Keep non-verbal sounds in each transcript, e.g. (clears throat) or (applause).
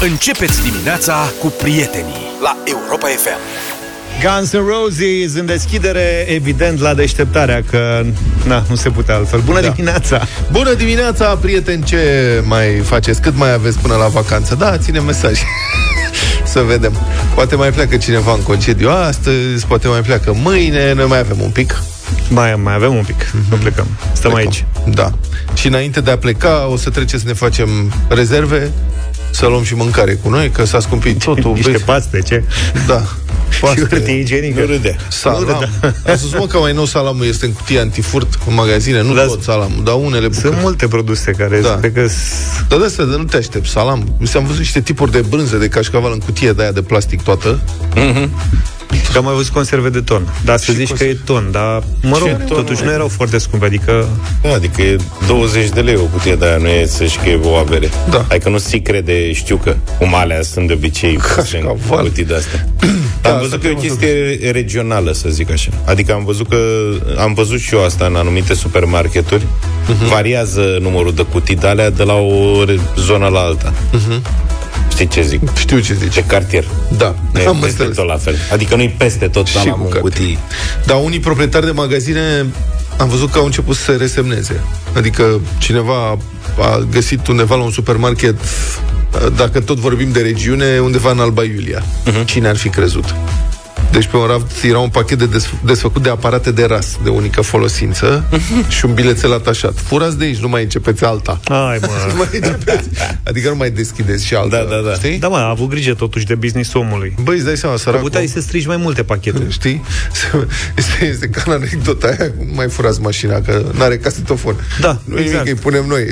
Începeți dimineața cu prietenii la Europa FM. Guns N' Roses în deschidere, evident, la deșteptarea, că na, nu se putea altfel. Bună da. dimineața! Bună dimineața, prieteni! Ce mai faceți? Cât mai aveți până la vacanță? Da, ține mesaj. (laughs) Să vedem. Poate mai pleacă cineva în concediu astăzi, poate mai pleacă mâine, noi mai avem un pic. Mai, mai avem un pic, mm-hmm. nu plecăm. Stăm plecăm. aici. Da. Și înainte de a pleca, o să treceți să ne facem rezerve, să luăm și mâncare cu noi, că s-a scumpit totul. Niște (laughs) paste, ce? Da. Paste. Și hârtie igienică. Nu râde. Salam. Am spus, (laughs) mă, că mai nou salamul este în cutie antifurt în magazine, nu da, tot salamul, dar unele bucăți. Sunt multe produse care da. Pe că... Dar de asta nu te aștept. Salam. Mi s-am văzut niște tipuri de brânză de cașcaval în cutie de aia de plastic toată. Mm-hmm. Că am mai văzut conserve de ton. Da, să zici conserve? că e ton, dar mă rog, Ce totuși nu erau foarte scumpe, adică... Da, adică e 20 de lei o cutie de aia, nu e să știi că e o avere. Da. Adică nu si crede, știu că, cum alea sunt de obicei (laughs) în cutii de astea. (clears throat) Da, am văzut că e o chestie regională, să zic așa. Adică am văzut că am văzut și eu asta în anumite supermarketuri. Uh-huh. Variază numărul de cutii de alea de la o zonă la alta. Uh-huh. Știi ce zic? Știu ce zici. De cartier. Da, nu am peste înțeles. tot la fel. Adică nu-i peste tot și cu cutii. Dar unii proprietari de magazine am văzut că au început să se resemneze. Adică cineva a găsit undeva la un supermarket dacă tot vorbim de regiune, undeva în Alba Iulia. Uh-huh. Cine ar fi crezut? Deci pe un raft era un pachet de desfăcut de aparate de ras, de unică folosință (laughs) și un bilețel atașat. Furați de aici, nu mai începeți alta. Ai, mă. (laughs) nu mai începeți. Adică nu mai deschideți și alta. Da, da, da. Știi? Da, mă, a avut grijă totuși de business omului. Băi, îți dai seama, săracul. Că puteai să strigi mai multe pachete. (laughs) Știi? Este, este ca în anecdota aia, cum mai furați mașina, că n-are casetofon. Da, nu exact. nimic, îi punem noi.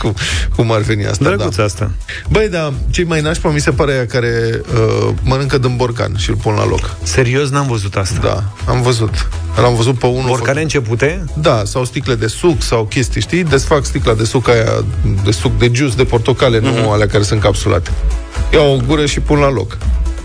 cum, cum ar veni asta, Drăguț da. asta. Băi, da, cei mai nașpa mi se pare aia care uh, mănâncă din borcan și îl pun la loc. Serios, n-am văzut asta. Da, am văzut. L-am văzut pe unul... Oricare începute? Da, sau sticle de suc sau chestii, știi? Desfac sticla de suc aia, de suc de jus de portocale, mm-hmm. nu mhm. alea care sunt capsulate. Iau o gură și pun la loc.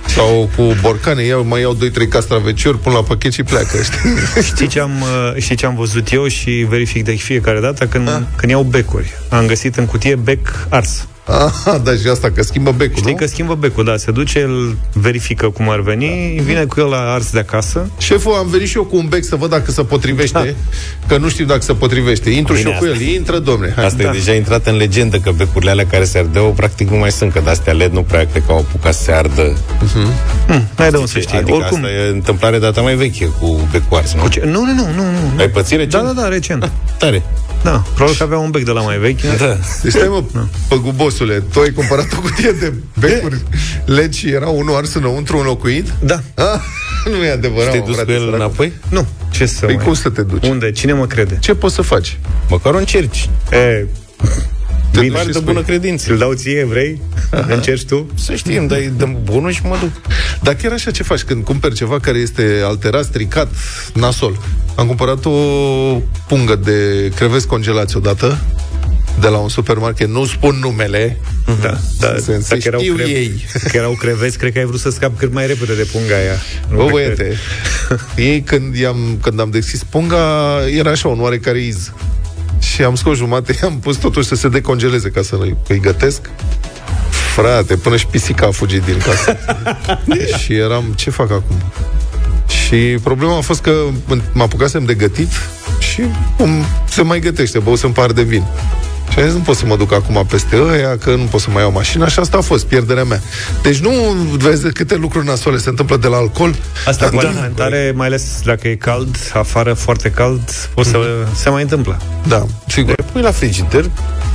Sau cu borcane, iau, mai iau 2-3 castraveciori, pun la pachet și pleacă, știi? (laughs) Știi ce am, uh, știi ce am văzut eu și verific de fiecare dată? Când, ah. când iau becuri. Am găsit în cutie bec ars. Ah, da, și asta, că schimbă becul, Știi nu? că schimbă becul, da. Se duce, el verifică cum ar veni, da. vine cu el la ars de acasă. Șeful, am venit și eu cu un bec să văd dacă se potrivește, da. că nu știu dacă se potrivește. Intru Bine, și eu cu el, intră, domne. Hai. Asta da. e deja intrat în legendă, că becurile alea care se ardeau, practic nu mai sunt, că de-astea LED nu prea cred că au apucat să se ardă. Uh-huh. Hmm, hai de să știi. Adică Oricum. asta e întâmplare data mai veche cu becul ars, nu? Cu ce? Nu, nu, nu, nu, nu. Ai pățit recent? Da, da, da, recent. Ah, tare. Da, probabil că avea un bec de la mai vechi. Da. Deci stai mă, da. Păgubosule, tu ai cumpărat o cutie de becuri legi și era unul ars înăuntru înlocuit? Da. Ah, (laughs) nu e adevărat, Te-ai dus cu el înapoi? Nu. Ce să păi mai... cum să te duci? Unde? Cine mă crede? Ce poți să faci? Măcar o încerci. E, te Bine, de bună credință. Îl dau ție, vrei? (laughs) Încerci tu? Să știm, dai dăm bunul și mă duc. Dar chiar așa ce faci când cumperi ceva care este alterat, stricat, nasol? Am cumpărat o pungă de creveți congelați odată de la un supermarket, nu spun numele, da, da, se dacă erau, cre- ei. (laughs) Că erau creveți, cred că ai vrut să scapi cât mai repede de punga aia. Bă, băiete, (laughs) ei când, i-am, când am deschis punga, era așa un oarecare iz. Și am scos jumate, (laughs) am pus totuși să se decongeleze ca să îi gătesc. Frate, până și pisica a fugit din casă. și eram, ce fac acum? Și problema a fost că mă apucasem de gătit și cum se mai gătește, bău să par de vin. Și am zis, nu pot să mă duc acum peste ăia, că nu pot să mai iau mașina și asta a fost pierderea mea. Deci nu vezi câte lucruri nasoale se întâmplă de la alcool. Asta cu alimentare, mai ales dacă e cald, afară foarte cald, poți să mm. se mai întâmplă. Da, sigur. Le pui la frigider,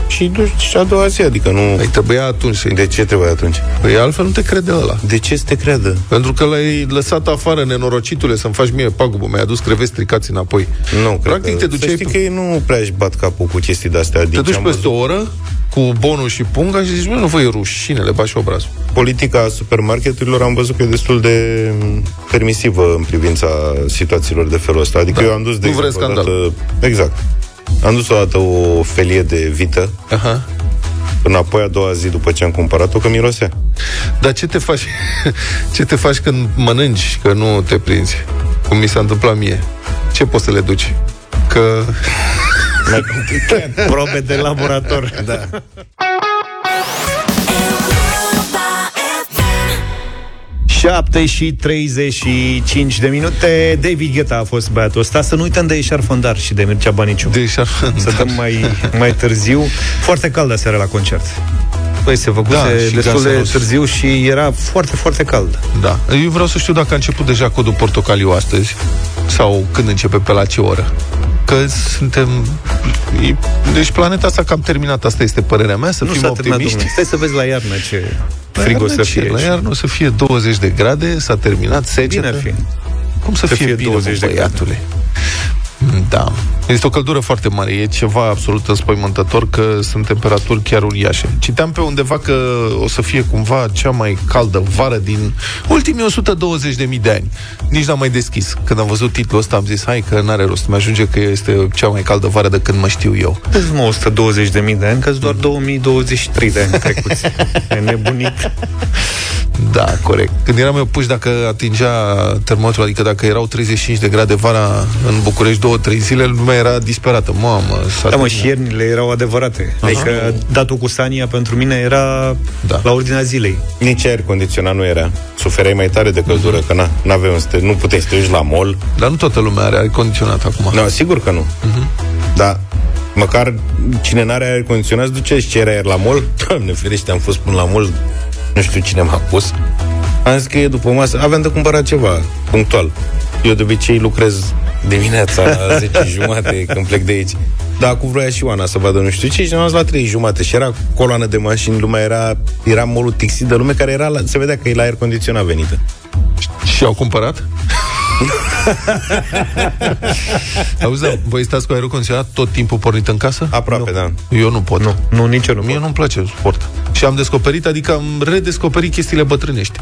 și duci a doua zi, adică nu... Păi trebuia atunci. De ce trebuia atunci? Păi altfel nu te crede ăla. De ce să te creadă? Pentru că l-ai lăsat afară, nenorocitule, să-mi faci mie pagubă, mi-ai adus creveți stricați înapoi. Nu, Practic că, te duceai... Să știi că ei nu prea își bat capul cu chestii de-astea. Te duci peste o oră, cu bonul și punga și zici, nu vă e rușine, le bași obrazul. Politica supermarketurilor am văzut că e destul de permisivă în privința situațiilor de felul ăsta. Adică da. eu am dus de nu vrei scandal. Dată, exact. Am dus o dată o felie de vită Aha. Înapoi a doua zi după ce am cumpărat-o, că mirosea. Dar ce te faci, (laughs) ce te faci când mănânci, că nu te prinzi? Cum mi s-a întâmplat mie. Ce poți să le duci? Că... Mai complicat. (laughs) Probe de laborator. Da. (laughs) 7 și 35 de minute. David Guetta a fost băiatul ăsta. Să nu uităm de Eșar Fondar și de Mircea Baniciu. De Eșar Să dăm mai, mai târziu. Foarte cald aseară la concert. Păi se făcuse da, destul de târziu și era foarte, foarte cald. Da. Eu vreau să știu dacă a început deja codul portocaliu astăzi sau când începe pe la ce oră. Că suntem... Deci planeta asta cam terminat, asta este părerea mea, să nu fim optimiști. Terminat, Stai să vezi la iarnă ce frig o să fie. La iarnă o să fie 20 de grade, s-a terminat secetă. Bine ar fi. Cum să, să fie, fie bine, 20 de grade? Da. Este o căldură foarte mare. E ceva absolut înspăimântător că sunt temperaturi chiar uriașe. Citeam pe undeva că o să fie cumva cea mai caldă vară din ultimii 120.000 de ani. Nici n-am mai deschis. Când am văzut titlul ăsta am zis, hai că n-are rost. Mi-ajunge că este cea mai caldă vară de când mă știu eu. Deci mă 120.000 de ani, că doar 2023 de ani trecuți. (laughs) e nebunit. Da, corect. Când eram eu puși dacă atingea termometrul, adică dacă erau 35 de grade vara în București două, trei zile, lumea era disperată. Mamă, da, mă, și iernile erau adevărate. Aha. Adică datul cu Sania pentru mine era da. la ordinea zilei. Nici aer condiționat nu era. Suferai mai tare de căldură, uh-huh. că na, n-aveai unde, nu puteai să te duci la mall. Dar nu toată lumea are aer condiționat acum. Nu, sigur că nu. Uh-huh. Da, măcar cine n-are aer condiționat, duce și cere aer la mall. (laughs) Doamne ferește, am fost până la mall nu știu cine m-a pus. Am zis că e după masă, aveam de cumpărat ceva, punctual. Eu de obicei lucrez dimineața la (laughs) 10 jumate când plec de aici. Dar cu vroia și Oana să vadă nu știu ce și am la 3 jumate și era coloană de mașini, lumea era, era molul tixit de lume care era, la, se vedea că e la aer condiționat venită. Și au cumpărat? (laughs) Auzi, da, voi stați cu aerul condiționat tot timpul pornit în casă? Aproape, nu. da. Eu nu pot. Nu, nu nici eu nu Mie nu-mi place sport. Și am descoperit, adică am redescoperit chestiile bătrânești.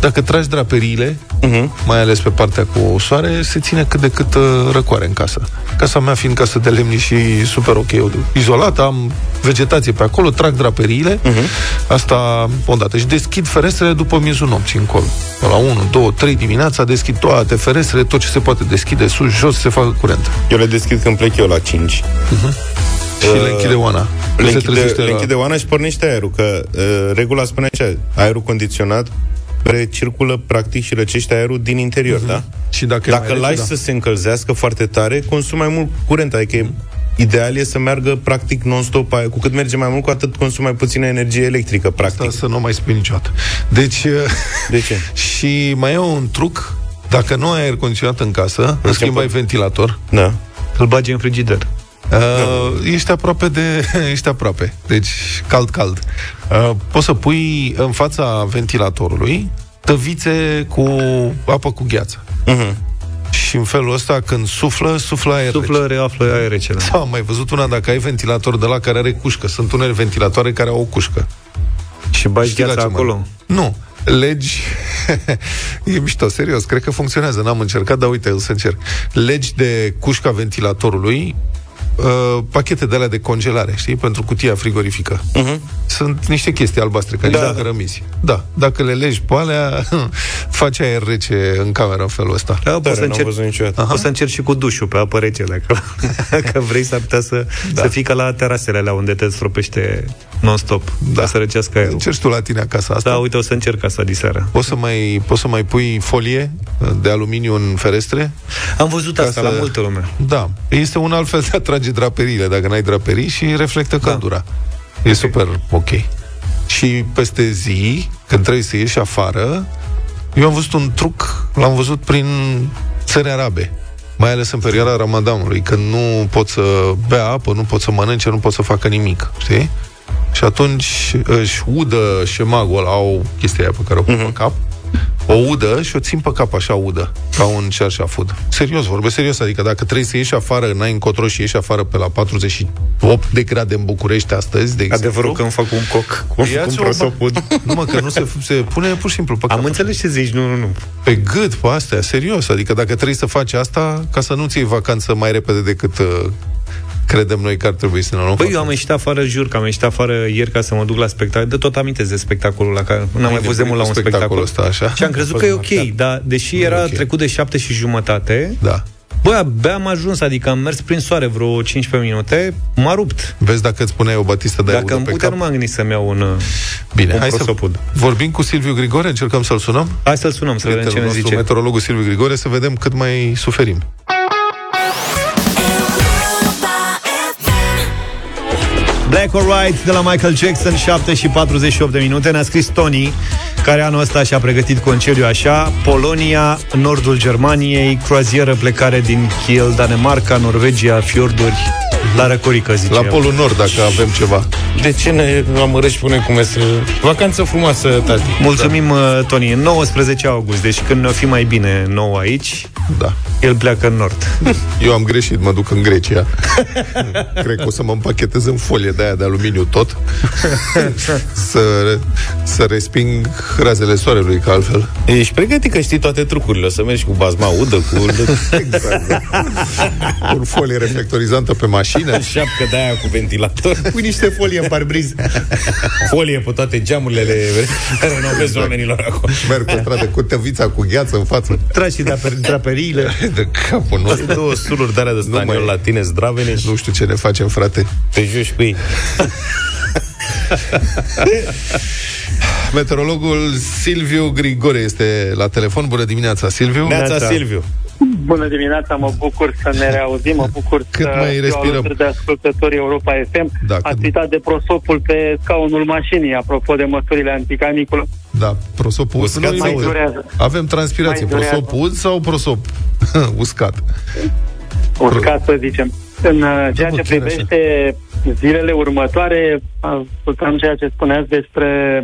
Dacă tragi draperiile, uh-huh. mai ales pe partea cu soare, se ține cât de cât uh, răcoare în casă. Casa mea fiind casă de lemni și super ok, izolată, am vegetație pe acolo, trag draperiile, uh-huh. asta odată. Și deschid ferestrele după miezul nopții încolo. La 1, 2, 3 dimineața deschid toate ferestrele, tot ce se poate deschide, sus, jos, se facă curent. Eu le deschid când plec eu la 5. Uh-huh. Și uh, le închide Oana. Le închide, le închide Oana și pornește aerul, că uh, regula spune așa, aerul condiționat recirculă practic și răcește aerul din interior, uh-huh. da? Și dacă, dacă îl lași da. să se încălzească foarte tare, consumă mai mult curent, adică uh-huh. Ideal e să meargă practic non-stop Cu cât merge mai mult, cu atât consumă mai puțină energie electrică, practic. Asta să nu mai spui niciodată. Deci, de ce? (laughs) și mai e un truc dacă nu ai aer condiționat în casă, în schimb ai ventilator, da. îl bagi în frigider. Uh, ești aproape de... (laughs) ești aproape. Deci, cald-cald. Uh, poți să pui în fața ventilatorului tăvițe cu apă cu gheață. Uh-huh. Și în felul ăsta, când suflă, suflă aer Suflă, rece. reaflă aer rece. Da. Sau am mai văzut una, dacă ai ventilator de la care are cușcă. Sunt unele ventilatoare care au o cușcă. Și bagi gheața acolo? Nu legi (laughs) e mișto, serios, cred că funcționează, n-am încercat, dar uite, o să încerc. Legi de cușca ventilatorului uh, pachete de alea de congelare, știi, pentru cutia frigorifică. Uh-huh. Sunt niște chestii albastre care da. rămizi. Da, dacă le legi pe alea, (laughs) faci aer rece în cameră în felul ăsta. Da, poți să, încerci, poți să încerci și cu dușul pe apă rece, dacă, (laughs) dacă vrei, s-ar putea să, da. să fii ca la terasele alea unde te stropește non-stop, da. ca să răcească aerul. Încerci tu la tine acasă asta? Da, uite, o să încerc asta diseară. Poți să mai, poți să mai pui folie de aluminiu în ferestre? Am văzut asta să... la multă lume. Da, este un alt fel de a trage draperiile, dacă n-ai draperii și reflectă da. căldura. E okay. super ok. Și peste zi, când trebuie să ieși afară, eu am văzut un truc, l-am văzut prin țări arabe mai ales în perioada Ramadanului, când nu pot să bea apă, nu pot să mănânce, nu pot să facă nimic, știi? Și atunci își udă șemagul ăla, au chestia aia pe care o pun uh-huh. pe cap, o udă și o țin pe cap așa udă, ca un food. Serios, vorbesc serios, adică dacă trebuie să ieși afară, n-ai încotro și ieși afară pe la 48 de grade în București astăzi, de exemplu. Adevărul că îmi fac un coc cu un prosopud. Nu mă, că nu se, se pune pur și simplu pe cap. Am înțeles ce zici, nu, nu, nu. Pe gât, pe astea, serios, adică dacă trebuie să faci asta, ca să nu-ți iei vacanță mai repede decât uh, credem noi că ar trebui să ne luăm Păi eu am ieșit afară, jur că am ieșit afară ieri ca să mă duc la spectacol. De tot amintesc de spectacolul la care n-am mai fost de mult la un spectacol. Ăsta, așa? Și am crezut că e ok, dar deși era trecut de șapte și jumătate, da Bă, abia am ajuns, adică am mers prin soare vreo 15 minute, m-a rupt. Vezi dacă îți puneai o batistă de Dacă audă pe putea, cap? nu m-am gândit să-mi iau un, uh, Bine, un hai să prosopud. vorbim cu Silviu Grigore, încercăm să-l sunăm? Hai să-l sunăm, să vedem ce Prietenul ne nostru, zice. meteorologul Silviu Grigore, să vedem cât mai suferim. Black or White de la Michael Jackson 7 și 48 de minute Ne-a scris Tony Care anul ăsta și-a pregătit concediu așa Polonia, nordul Germaniei Croazieră plecare din Kiel Danemarca, Norvegia, fiorduri La răcorică, zice La el. Polul Nord, dacă avem ceva. De ce ne amărăși pune cu mesele? Vacanță frumoasă, tati. Mulțumim, uh, Tony. În 19 august, deci când ne-o fi mai bine nou aici, Da. el pleacă în nord. Eu am greșit, mă duc în Grecia. Cred că o să mă împachetez în folie de aia de aluminiu tot. să, să resping razele soarelui, că altfel. Ești pregătit că știi toate trucurile. O să mergi cu bazma udă, cu Exact, da. Cu folie reflectorizantă pe mașină. șapcă de aia cu ventilator, Pui niște folie în parbriz. folie pe toate geamurile care nu vezi oamenilor acolo. Merg cu stradă cu tăvița cu gheață în față. Tragi și draper- draperiile. (laughs) De capul nostru. Două suluri de alea de staniol mai- la tine, zdravene și Nu știu ce ne facem, frate. te joci cu ei. (laughs) Meteorologul Silviu Grigore este la telefon. Bună dimineața, Silviu. Neața Neața. Silviu. Bună dimineața, mă bucur să ne reauzim, mă bucur Cât să mai fiu respirăm. alături de ascultătorii Europa FM. Da, Ați cât- citat de prosopul pe scaunul mașinii, apropo de măsurile anticaniculă. Da, prosopul Uscat Noi sau mai- ud? durează. Avem transpirație. Mai durează. Prosop ud sau prosop (laughs) uscat? Urcat, să zicem. În uh, ceea mă, ce chiar privește zilele următoare, ascultam ceea ce spuneați despre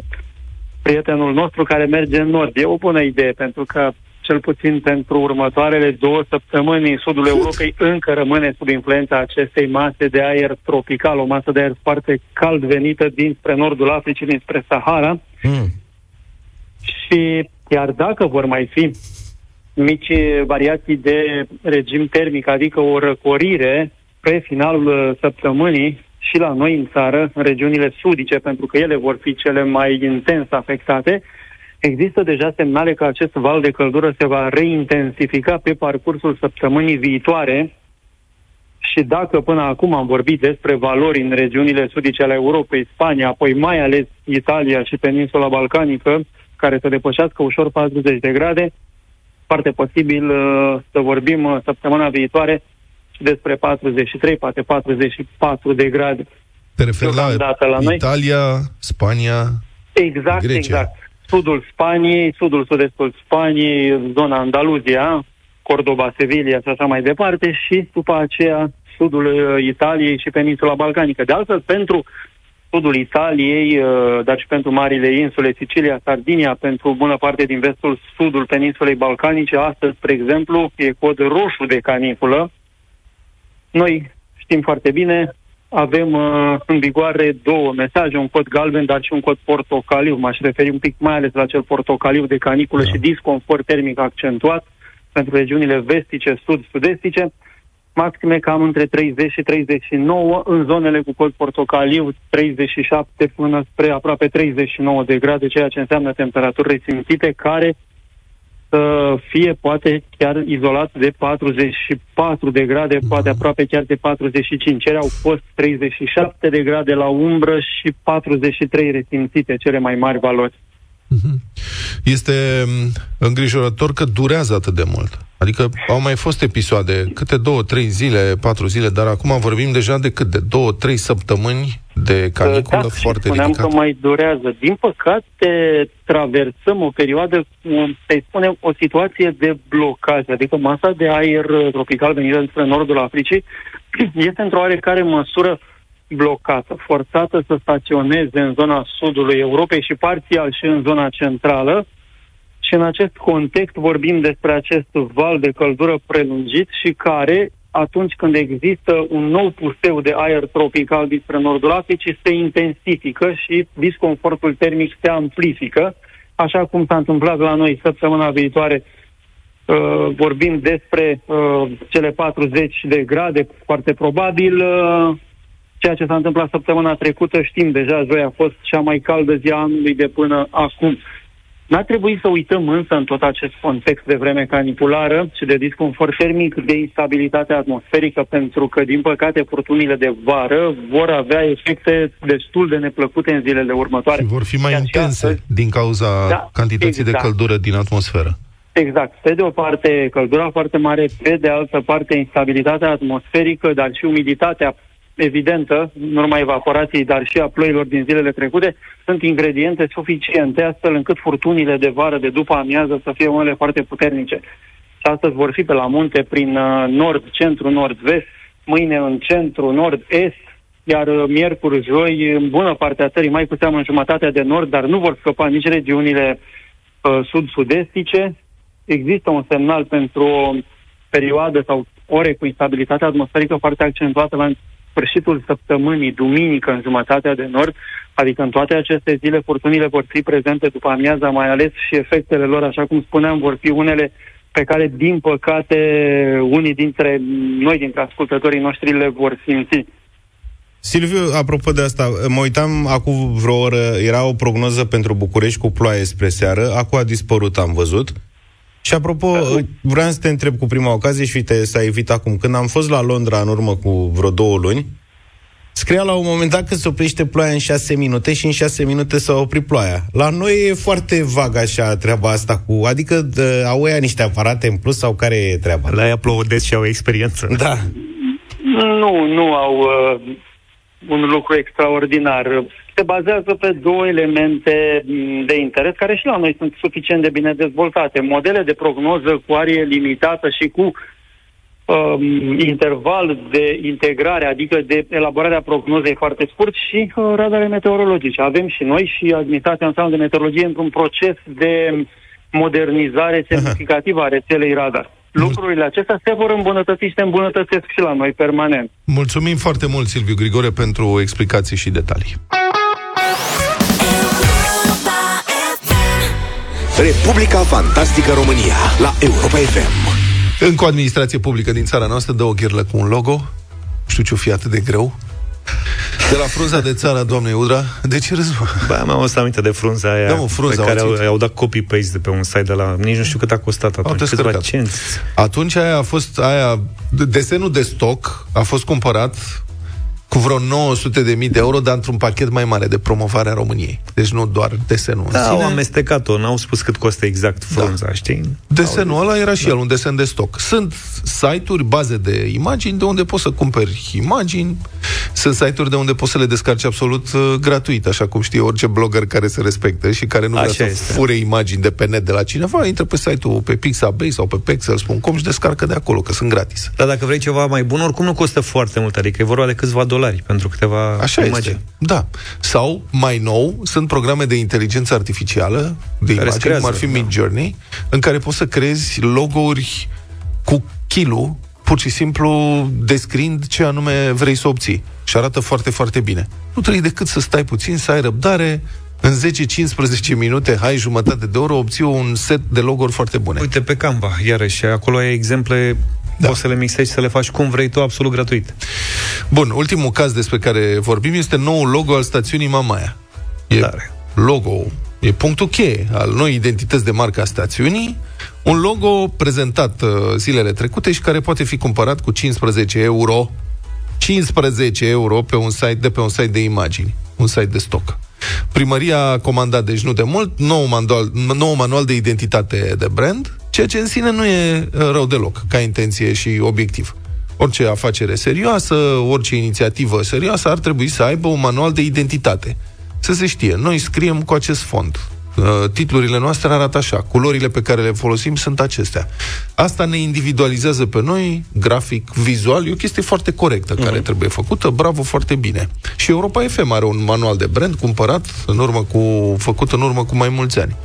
prietenul nostru care merge în nord. E o bună idee, pentru că cel puțin pentru următoarele două săptămâni, sudul Europei încă rămâne sub influența acestei mase de aer tropical, o masă de aer foarte cald venită dinspre nordul Africii, dinspre Sahara. Mm. Și chiar dacă vor mai fi mici variații de regim termic, adică o răcorire spre finalul uh, săptămânii și la noi în țară, în regiunile sudice, pentru că ele vor fi cele mai intens afectate, există deja semnale că acest val de căldură se va reintensifica pe parcursul săptămânii viitoare și dacă până acum am vorbit despre valori în regiunile sudice ale Europei, Spania, apoi mai ales Italia și peninsula balcanică, care să depășească ușor 40 de grade, foarte posibil uh, să vorbim uh, săptămâna viitoare și despre 43, poate 44 de grade. Te referi la, Deocamdată la noi. Italia, Spania... Exact, Grecia. exact. Sudul Spaniei, sudul sud-estul Spaniei, zona Andaluzia, Cordoba, Sevilla și așa mai departe și după aceea sudul uh, Italiei și peninsula balcanică. De altfel, pentru sudul Italiei, uh, dar și pentru marile insule, Sicilia, Sardinia, pentru bună parte din vestul sudul peninsulei balcanice, astăzi, spre exemplu, e cod roșu de caniculă. Noi știm foarte bine, avem uh, în vigoare două mesaje, un cod galben, dar și un cod portocaliu. M-aș referi un pic mai ales la cel portocaliu de caniculă da. și disconfort termic accentuat pentru regiunile vestice, sud-sud-estice. Maxime cam între 30 și 39, în zonele cu cod portocaliu 37 până spre aproape 39 de grade, ceea ce înseamnă temperaturi resimțite care să fie poate chiar izolat de 44 de grade, poate aproape chiar de 45. Cele au fost 37 de grade la umbră și 43 resimțite, cele mai mari valori. Este m, îngrijorător că durează atât de mult. Adică au mai fost episoade, câte două, trei zile, patru zile, dar acum vorbim deja de cât? De două, trei săptămâni de caniculă da, și foarte spuneam ridicată. că mai durează. Din păcate, traversăm o perioadă cu, să spunem, o situație de blocaj, adică masa de aer tropical venită spre nordul Africii (clears throat) este într-o oarecare măsură blocată, forțată să staționeze în zona sudului Europei și parțial și în zona centrală. Și în acest context vorbim despre acest val de căldură prelungit și care, atunci când există un nou puseu de aer tropical dinspre nordul Africii, se intensifică și disconfortul termic se amplifică, așa cum s-a întâmplat la noi săptămâna viitoare Uh, vorbim despre uh, cele 40 de grade, foarte probabil. Uh, ceea ce s-a întâmplat săptămâna trecută, știm deja, joi a fost cea mai caldă zi a anului de până acum. N-ar trebui să uităm însă în tot acest context de vreme caniculară și de disconfort termic de instabilitate atmosferică, pentru că, din păcate, furtunile de vară vor avea efecte destul de neplăcute în zilele următoare. Și vor fi mai intense astăzi, din cauza da, cantității exact. de căldură din atmosferă. Exact. Pe de o parte, căldura foarte mare, pe de altă parte, instabilitatea atmosferică, dar și umiditatea evidentă, în urma evaporației, dar și a ploilor din zilele trecute, sunt ingrediente suficiente astfel încât furtunile de vară de după amiază să fie unele foarte puternice. Și astăzi vor fi pe la munte prin uh, nord, centru, nord-vest, mâine în centru, nord-est, iar uh, miercuri, joi, în bună parte a țării, mai cu seamă în jumătatea de nord, dar nu vor scăpa nici regiunile uh, sud-sud-estice. Există un semnal pentru o perioadă sau ore cu instabilitate atmosferică foarte accentuată la sfârșitul săptămânii, duminică, în jumătatea de nord, adică în toate aceste zile, furtunile vor fi prezente după amiaza, mai ales și efectele lor, așa cum spuneam, vor fi unele pe care, din păcate, unii dintre noi, dintre ascultătorii noștri, le vor simți. Silviu, apropo de asta, mă uitam acum vreo oră, era o prognoză pentru București cu ploaie spre seară, acum a dispărut, am văzut. Și apropo, da. vreau să te întreb cu prima ocazie și uite, s-a evit acum. Când am fost la Londra în urmă cu vreo două luni, scria la un moment dat că se oprește ploaia în șase minute și în șase minute s-a oprit ploaia. La noi e foarte vag așa treaba asta cu... Adică de, au ea niște aparate în plus sau care e treaba? La ea plouă des și au experiență. Da. Nu, nu au uh, un lucru extraordinar se bazează pe două elemente mm, de interes care și la noi sunt suficient de bine dezvoltate. Modele de prognoză cu arie limitată și cu um, interval de integrare, adică de elaborarea prognozei foarte scurt și uh, radare meteorologice. Avem și noi și Administrația Națională de Meteorologie într-un proces de modernizare semnificativă a rețelei radar. Lucrurile acestea se vor îmbunătăți și se îmbunătățesc și la noi permanent. Mulțumim foarte mult, Silviu Grigore, pentru explicații și detalii. Republica Fantastică România la Europa FM. Încă o administrație publică din țara noastră dă o ghirlă cu un logo. Nu știu ce-o fi atât de greu. De la frunza de țară, doamne Udra, de ce râzi? Ba, mi-am adus aminte de frunza aia da, mă, frunza, pe care au, au dat copy-paste de pe un site de la... Nici nu știu cât a costat atunci, câteva cenți. Atunci aia a fost... Aia, desenul de stoc a fost cumpărat cu vreo 900 de mii de euro, dar într-un pachet mai mare de promovare a României. Deci nu doar desenul Da, au amestecat-o, n-au spus cât costă exact frunza, da. știi? Desenul ăla era și da. el, un desen de stoc. Sunt site-uri, baze de imagini, de unde poți să cumperi imagini, sunt site-uri de unde poți să le descarci absolut uh, gratuit, așa cum știe orice blogger care se respectă și care nu așa vrea este. să fure imagini de pe net de la cineva, intră pe site-ul pe Pixabay sau pe Pexels.com și descarcă de acolo, că sunt gratis. Dar dacă vrei ceva mai bun, oricum nu costă foarte mult, adică e vorba de câțiva dolari dolari pentru câteva Așa imagini. Este. Da. Sau, mai nou, sunt programe de inteligență artificială, de care imagini, cum ar fi da. Mid Journey, în care poți să creezi logo-uri cu kilu, pur și simplu descrind ce anume vrei să obții. Și arată foarte, foarte bine. Nu trebuie decât să stai puțin, să ai răbdare, în 10-15 minute, hai jumătate de oră, obții un set de logo-uri foarte bune. Uite, pe Canva, iarăși, acolo ai exemple da. Poți să le mixezi și să le faci cum vrei tu, absolut gratuit. Bun, ultimul caz despre care vorbim este noul logo al stațiunii Mamaia. E Tare. logo, e punctul cheie al noi identități de marcă a stațiunii, un logo prezentat uh, zilele trecute și care poate fi cumpărat cu 15 euro 15 euro pe un site de pe un site de imagini, un site de stoc. Primăria a comandat, deci nu de mult, nou manual, nou manual de identitate de brand, ceea ce în sine nu e uh, rău deloc, ca intenție și obiectiv. Orice afacere serioasă, orice inițiativă serioasă ar trebui să aibă un manual de identitate. Să se știe, noi scriem cu acest fond, Uh, titlurile noastre arată așa, culorile pe care le folosim sunt acestea. Asta ne individualizează pe noi, grafic, vizual, e o chestie foarte corectă uh-huh. care mhm. trebuie făcută, bravo, foarte bine. Și Europa FM are un manual de brand cumpărat în urmă cu, făcut în urmă cu mai mulți ani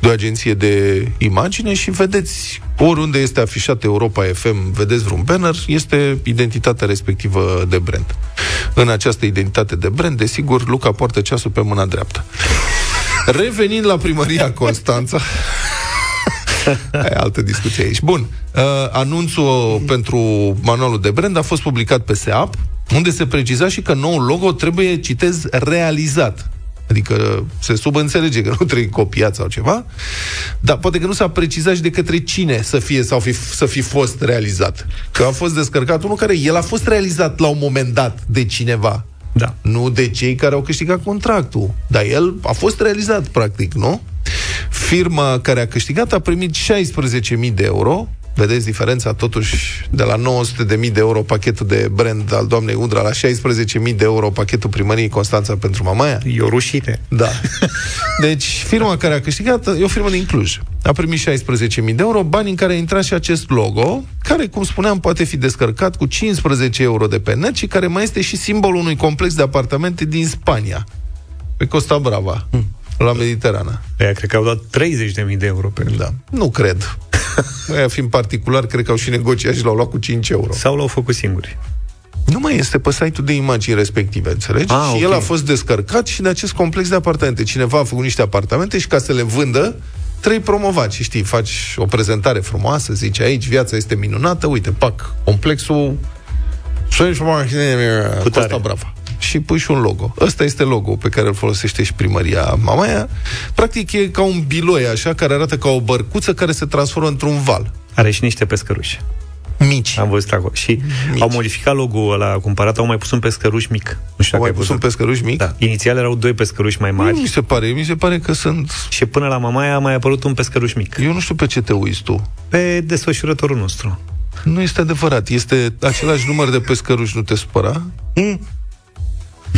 de o agenție de imagine și vedeți oriunde este afișat Europa FM, vedeți vreun banner, este identitatea respectivă de brand. În această identitate de brand, desigur, Luca poartă ceasul pe mâna dreaptă. Revenind la primăria Constanța, (laughs) E altă discuție aici. Bun. Uh, anunțul pentru manualul de brand a fost publicat pe SEAP, unde se preciza și că noul logo trebuie, citez, realizat. Adică se subînțelege că nu trebuie copiat sau ceva, dar poate că nu s-a precizat și de către cine să fie sau fi, să fi fost realizat. Că a fost descărcat unul care el a fost realizat la un moment dat de cineva. Da. Nu de cei care au câștigat contractul. Dar el a fost realizat, practic, nu? Firma care a câștigat a primit 16.000 de euro, Vedeți diferența totuși de la 900.000 de euro pachetul de brand al doamnei Udra la 16.000 de euro pachetul primăriei Constanța pentru Mamaia? E o rușine. Da. Deci, firma care a câștigat e o firmă din Cluj. A primit 16.000 de euro, bani în care a intrat și acest logo, care, cum spuneam, poate fi descărcat cu 15 euro de pe net și care mai este și simbolul unui complex de apartamente din Spania, pe Costa Brava. Hmm la Mediterana. Aia cred că au dat 30.000 de euro pe Da. Nu cred. (laughs) Aia fiind particular, cred că au și negociat și l-au luat cu 5 euro. Sau l-au făcut singuri. Nu mai este pe site-ul de imagini respective, înțelegi? Ah, și okay. el a fost descărcat și de acest complex de apartamente. Cineva a făcut niște apartamente și ca să le vândă, trei promovați. Și știi, faci o prezentare frumoasă, zici aici, viața este minunată, uite, pac, complexul Costa Brava și pui și un logo. Ăsta este logo pe care îl folosește și primăria Mamaia. Practic e ca un biloi așa, care arată ca o bărcuță care se transformă într-un val. Are și niște pescăruși. Mici. Am văzut acolo. Și Mici. au modificat logo-ul ăla cumpărat, au mai pus un pescăruș mic. Nu știu Au dacă mai ai pus un văzut. pescăruș mic? Da. Inițial erau doi pescăruși mai Nu mari mi se pare, mi se pare că sunt... și până la Mamaia a mai apărut un pescăruș mic. Eu nu știu pe ce te uiți tu. Pe desfășurătorul nostru. Nu este adevărat. Este același număr de pescăruși, nu te supăra?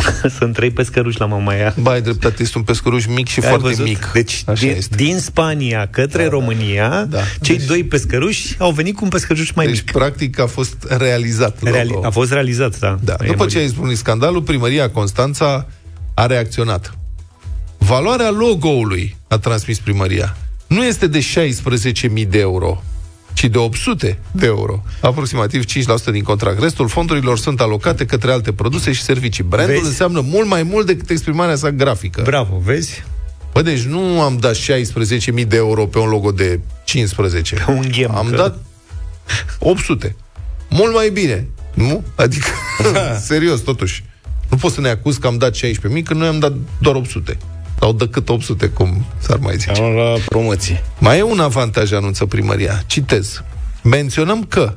(laughs) Sunt trei pescăruși la Mamaia. Ba, ai dreptate, este un pescăruș mic și Ai foarte văzut? mic. Deci, Așa din, este. din Spania către da, România, da. cei Deci- doi pescăruși au venit cu un pescăruș mai Deci, mic. practic, a fost realizat Reali- logo. a fost realizat, da. Da. E După mod- ce a izbunit scandalul, primăria Constanța a reacționat. Valoarea logo-ului, a transmis primăria, nu este de 16.000 de euro, ci de 800 de euro, aproximativ 5% din contract. Restul fondurilor sunt alocate către alte produse și servicii. Brandul Vezi? înseamnă mult mai mult decât exprimarea sa grafică. Bravo, vezi? Bă, deci nu am dat 16.000 de euro pe un logo de 15. Pe un ghem, Am că- dat 800. Mult mai bine, nu? Adică, (laughs) serios, totuși. Nu pot să ne acuz că am dat 16.000, că noi am dat doar 800. Sau decât 800, cum s-ar mai zice. Am la promoție. Mai e un avantaj, anunță primăria. Citez. Menționăm că,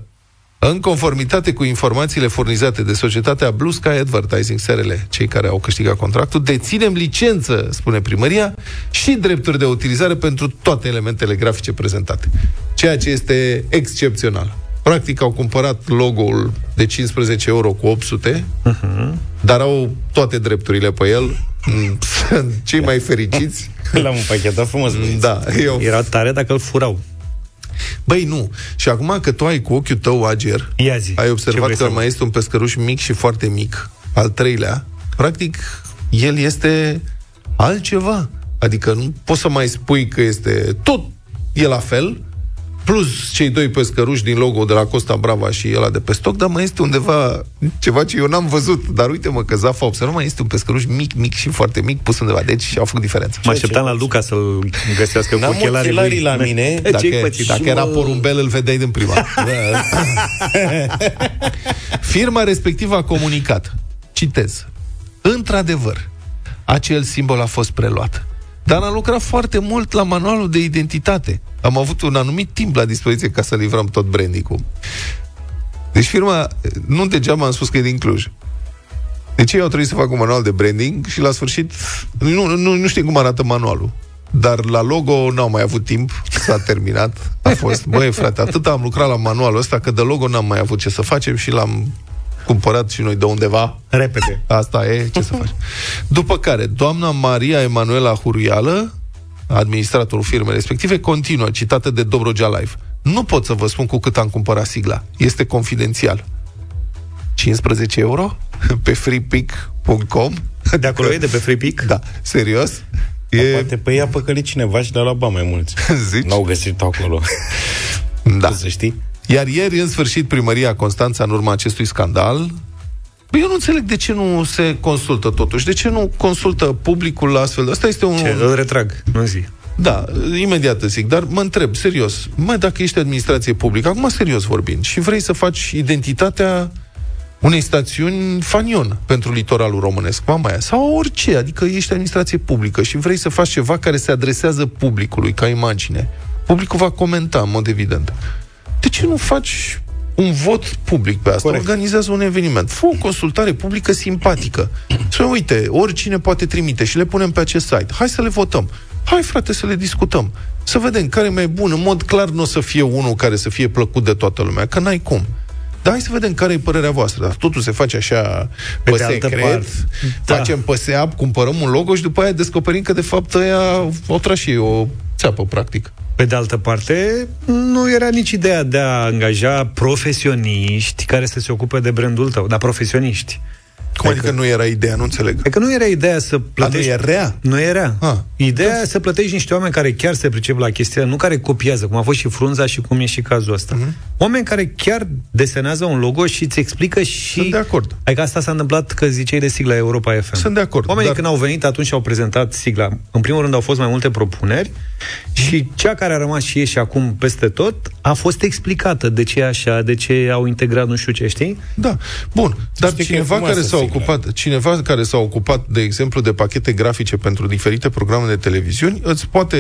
în conformitate cu informațiile furnizate de societatea Blue Sky Advertising SRL, cei care au câștigat contractul, deținem licență, spune primăria, și drepturi de utilizare pentru toate elementele grafice prezentate. Ceea ce este excepțional. Practic au cumpărat logo-ul de 15 euro cu 800, uh-huh. dar au toate drepturile pe el. Mm, (laughs) Sunt cei mai fericiți. (laughs) L-am împachetat frumos. băieți. Da, eu Era tare dacă îl furau. Băi, nu. Și acum că tu ai cu ochiul tău ager, Ia zi. ai Ce observat vrei că să mai este un pescăruș mic și foarte mic, al treilea, practic, el este altceva. Adică nu poți să mai spui că este tot e la fel, plus cei doi pescăruși din logo de la Costa Brava și ăla de pe stoc, dar mai este undeva ceva ce eu n-am văzut. Dar uite mă că Zaf a observat, mai este un pescăruș mic, mic și foarte mic pus undeva. Deci au făcut diferență. Mă așteptam la Luca să-l găsească cu N-am ochelarii ochelarii lui. la mine. Ce-ai (laughs) Dacă, pățit? dacă era porumbel, îl vedeai din prima. (laughs) Firma respectivă a comunicat, citez, într-adevăr, acel simbol a fost preluat. Dar am lucrat foarte mult la manualul de identitate. Am avut un anumit timp la dispoziție ca să livrăm tot branding-ul. Deci firma, nu degeaba am spus că e din Cluj. Deci ei au trebuit să facă un manual de branding și la sfârșit, nu, nu, nu știu cum arată manualul. Dar la logo n-au mai avut timp, s-a terminat. A fost, băi frate, atât am lucrat la manualul ăsta că de logo n-am mai avut ce să facem și l-am cumpărat și noi de undeva. Repede. Asta e, ce să faci. După care, doamna Maria Emanuela Huruială, administratorul firmei respective, continuă, citată de Dobrogea Live. Nu pot să vă spun cu cât am cumpărat sigla. Este confidențial. 15 euro? (laughs) Pe freepick.com? De acolo e, de pe FreePick? Da, serios? E... E, Poate pe ea păcălit cineva și le-a luat bani mai mulți. (laughs) zici? N-au găsit acolo. Da. Să știi? Iar ieri, în sfârșit, primăria Constanța, în urma acestui scandal, Băi, eu nu înțeleg de ce nu se consultă totuși. De ce nu consultă publicul la astfel? Asta este un... Ce? Îl retrag, nu zi. Da, imediat îți zic, dar mă întreb, serios, mai dacă ești administrație publică, acum serios vorbind, și vrei să faci identitatea unei stațiuni fanion pentru litoralul românesc, Mamaia, sau orice, adică ești administrație publică și vrei să faci ceva care se adresează publicului ca imagine. Publicul va comenta, în mod evident. De ce nu faci un vot public pe asta? Corect. Organizează un eveniment. Fă o consultare publică simpatică. Să uite, oricine poate trimite și le punem pe acest site. Hai să le votăm. Hai, frate, să le discutăm. Să vedem care e mai bun. În mod clar nu o să fie unul care să fie plăcut de toată lumea, că n-ai cum. Dar hai să vedem care e părerea voastră. Dar totul se face așa pe, pe secret. Da. Facem pe SEAP, cumpărăm un logo și după aia descoperim că de fapt ăia o trag și o țeapă, practic. Pe de altă parte, nu era nici ideea de a angaja profesioniști care să se ocupe de brandul tău, dar profesioniști. Cum adică, adică nu era ideea? Nu înțeleg. Adică nu era ideea să plătești... A, nu era? Nu era. A. Ideea da. să plătești niște oameni care chiar se pricep la chestia, nu care copiază, cum a fost și frunza și cum e și cazul ăsta. Uh-huh. Oameni care chiar desenează un logo și îți explică și... Sunt de acord. Adică asta s-a întâmplat că ziceai de sigla Europa FM. Sunt de acord. Oamenii dar... când au venit atunci au prezentat sigla. În primul rând au fost mai multe propuneri și cea care a rămas și e și acum peste tot a fost explicată de ce e așa, de ce au integrat nu știu ce, știi? Da. Bun. Dar știi cineva care s-a ocupat, cineva care s-a ocupat, de exemplu, de pachete grafice pentru diferite programe de televiziuni, îți poate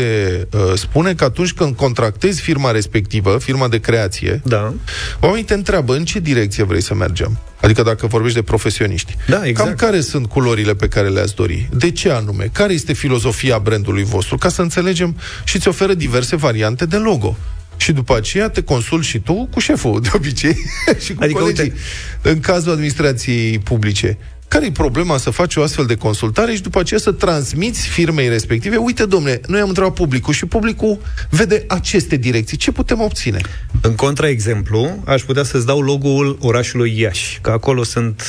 uh, spune că atunci când contractezi firma respectivă, firma de creație, da. oamenii te întreabă în ce direcție vrei să mergem. Adică dacă vorbești de profesioniști. Da, exact. Cam care sunt culorile pe care le-ați dori? De ce anume? Care este filozofia brandului vostru? Ca să înțelegem și îți oferă diverse variante de logo. Și după aceea te consult și tu cu șeful, de obicei, (laughs) și cu adică, colegii. Uite... În cazul administrației publice, care e problema să faci o astfel de consultare și după aceea să transmiți firmei respective? Uite, domne, noi am întrebat publicul și publicul vede aceste direcții. Ce putem obține? În contraexemplu, aș putea să-ți dau logo-ul orașului Iași, că acolo sunt...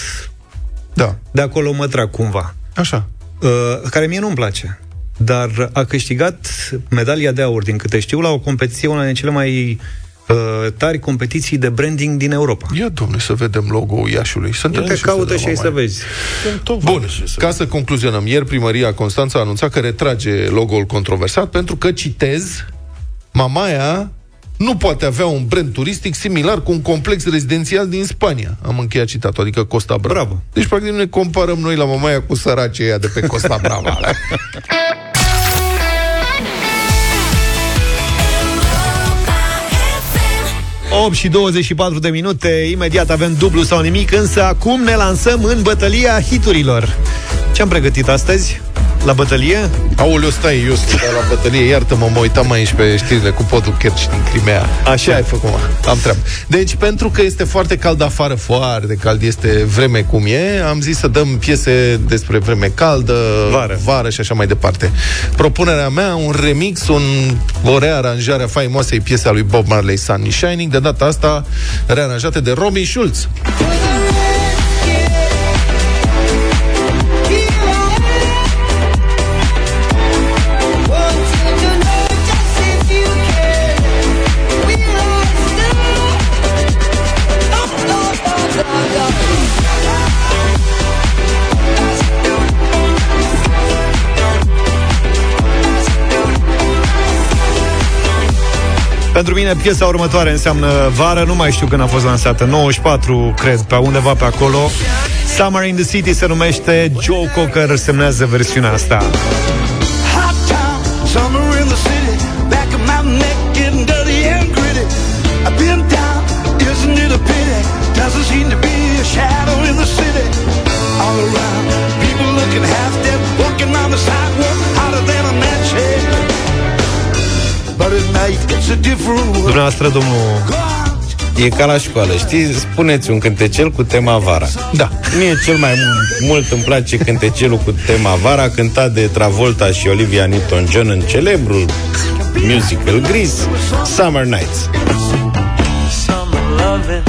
Da. De acolo mă trag cumva. Așa. Uh, care mie nu-mi place. Dar a câștigat medalia de aur, din câte știu, la o competiție, una din cele mai uh, tari competiții de branding din Europa. Ia, domnule, să vedem logo-ul Iașului. Să te caută și ai să vezi. Bun, ca să concluzionăm, ieri primăria Constanța a anunțat că retrage logo-ul controversat pentru că, citez, Mamaia nu poate avea un brand turistic similar cu un complex rezidențial din Spania. Am încheiat citatul, adică Costa Brava. Bravo. Deci, practic, ne comparăm noi la Mamaia cu săracii de pe Costa Brava. (laughs) 8 și 24 de minute, imediat avem dublu sau nimic, însă acum ne lansăm în bătălia hiturilor. Ce am pregătit astăzi? La bătălie? Aoleu, stai, eu stau la bătălie, iartă-mă, mă uitam aici pe știrile cu podul Kerch din Crimea. Așa ai făcut, mă? Am treabă. Deci, pentru că este foarte cald afară, foarte cald, este vreme cum e, am zis să dăm piese despre vreme caldă, vară, vară și așa mai departe. Propunerea mea, un remix, un, o rearanjare a faimoasei piese a lui Bob Marley, Sun Shining, de data asta rearanjate de Robin Schulz. 'Pentru mine piesa următoare înseamnă vară, nu mai știu când a fost lansată, 94, cred, pe undeva pe acolo. Summer in the City se numește, Joe Cocker semnează versiunea asta. Dumneavoastră, domnul E ca la școală, știi? Spuneți un cântecel cu tema vara. Da. Mie cel mai mult îmi place cântecelul cu tema vara, cântat de Travolta și Olivia Newton-John în celebrul musical Grease, Summer Nights. Summer loving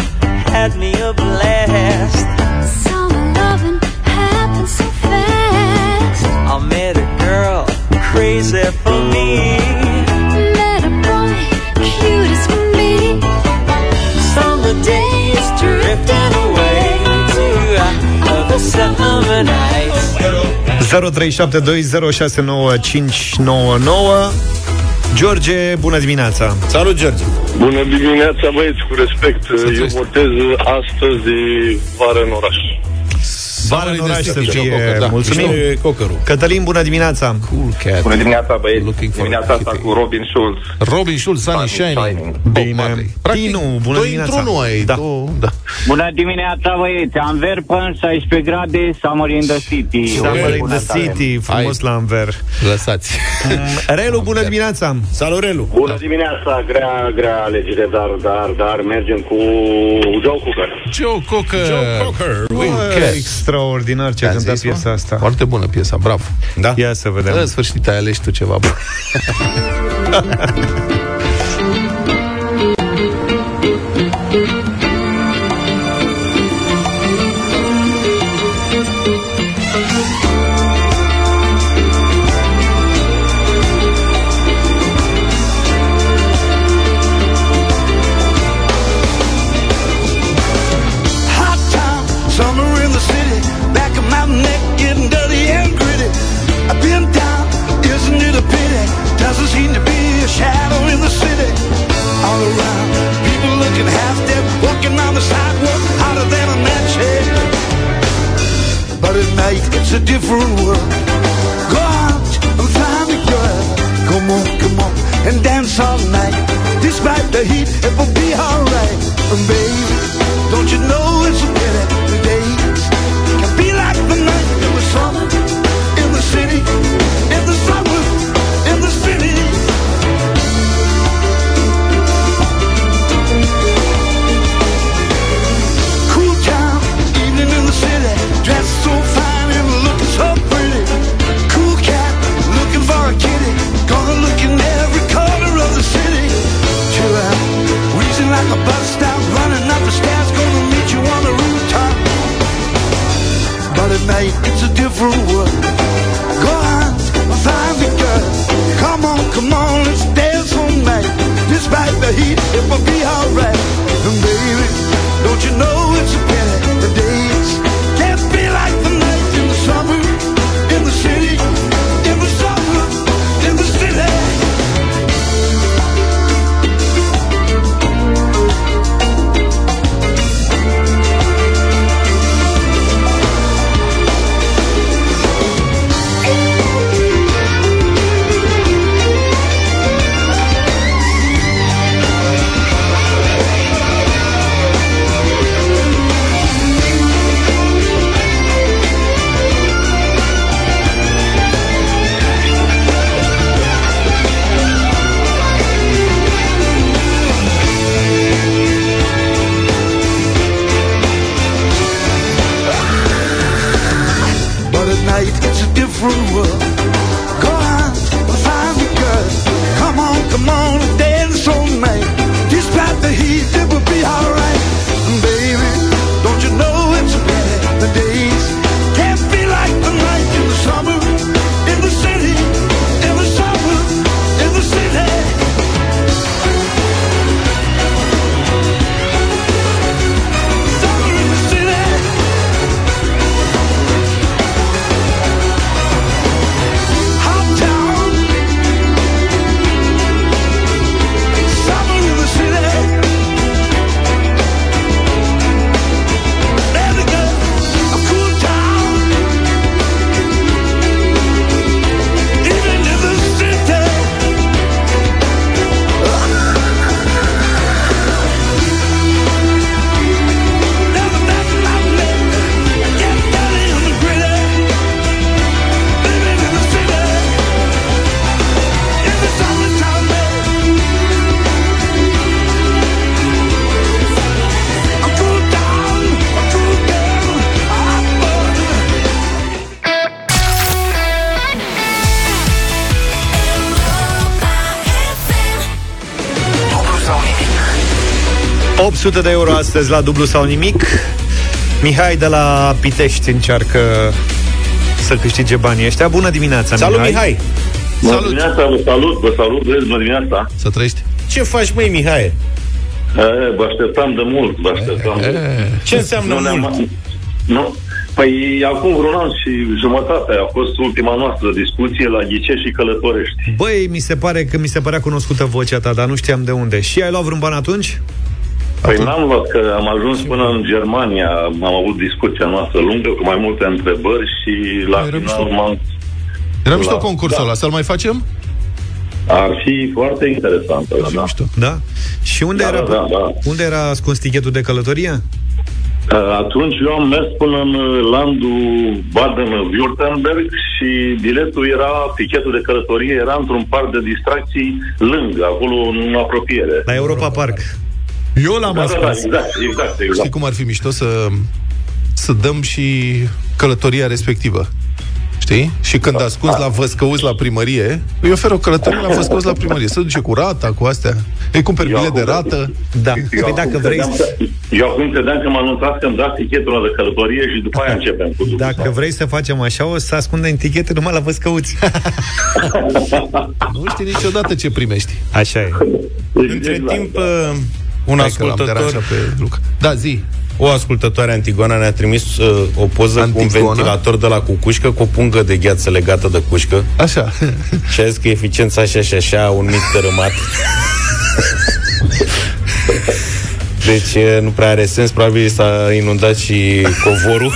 had me a blast. Summer loving happened so fast. I met a girl crazy for me. 0372069599 George, bună dimineața! Salut, George! Bună dimineața, băieți, cu respect. Eu votez astăzi vară în oraș. Vară în oraș să fie. Cocker, da. Mulțumim. Mișto Cockerul. Cătălin, bună dimineața! Cool cat. Bună dimineața, băieți. Looking for Dimineața a asta kitty. cu Robin Schulz. Robin Schulz, Sunny Sunny Shining. Shining. Bob Bine. Marley. Practic, Tinu, bună doi dimineața. într-unul ai. Da. Două, da. Bună dimineața, băieți! Antwerpen, 16 grade, Summer in the City. Summer in Bună the tare. City, frumos Hai. la Anver. Lăsați. Relu, bună dimineața! Salut, Relu! Bună dimineața, grea, grea alegere, dar, dar, dar mergem cu Joe Cooker. Joe Cocker. Joe Cocker. Bă, Cat. extraordinar ce a Te-am cântat zis, mă? piesa asta. Foarte bună piesa, bravo. Da? Ia să vedem. În sfârșit ai ales tu ceva. (laughs) it's a different world. Go out and find a girl. Come on, come on, and dance all night. Despite the heat, it will be alright. And baby, don't you know through 800 de euro astăzi la dublu sau nimic. Mihai de la Pitești încearcă să câștige banii ăștia. Bună dimineața, Salut, Mihai! Mihai! Bună dimineața, vă salut, vă salut, băieți, bună dimineața. Să trăiești. Ce faci, măi, Mihai? E, vă așteptam de mult, vă așteptam de mult. Ce înseamnă Nu ne-am- mult? Nu, Păi acum vreun an și jumătate a fost ultima noastră discuție la Ghice și Călătorești. Băi, mi se pare că mi se părea cunoscută vocea ta, dar nu știam de unde. Și ai luat vreun ban atunci? Păi n-am luat că am ajuns până în Germania, am avut discuția noastră lungă cu mai multe întrebări și la Era final mișto. m-am... Era mișto La- concursul da. ăla, să-l mai facem? Ar fi foarte interesant. Ar fi Da. mișto. Da? Și unde Da, era, da, da. unde era ascuns tichetul de călătorie? Uh, Atunci eu am mers până în uh, landul Baden-Württemberg și biletul era, tichetul de călătorie era într-un parc de distracții lâng, acolo în apropiere. La Europa Park. Eu l-am Da, da, da, ascuns. exact, exact, exact. Știi cum ar fi mișto să, să dăm și călătoria respectivă? Știi? Și când ascunzi la Văscăuți la primărie, îi oferă o călătorie la Văscăuți la primărie. Se duce cu rata, cu astea. Îi cumperi Eu bilet de acum- rată. Da. Eu Păi acum dacă vrei, credeam că- Eu acum credeam că mă anunțați că îmi dați tichetul ăla de călătorie și după aia începem cu dublu. dacă vrei să facem așa, o să ascundem tichete numai la văscăuți. (laughs) Nu știi niciodată ce primești. Așa e. Între Exact, timp, da. uh, un Hai că l-am ascultător, deranjat pe Luca. Da, zi. o ascultătoare Antigona ne-a trimis uh, o poză cu un Antigona? ventilator de la cu cușcă, cu o pungă de gheață legată de cușcă Așa. și a zis că eficiența așa și așa, un mic tărâmat. Deci uh, nu prea are sens, probabil s-a inundat și covorul.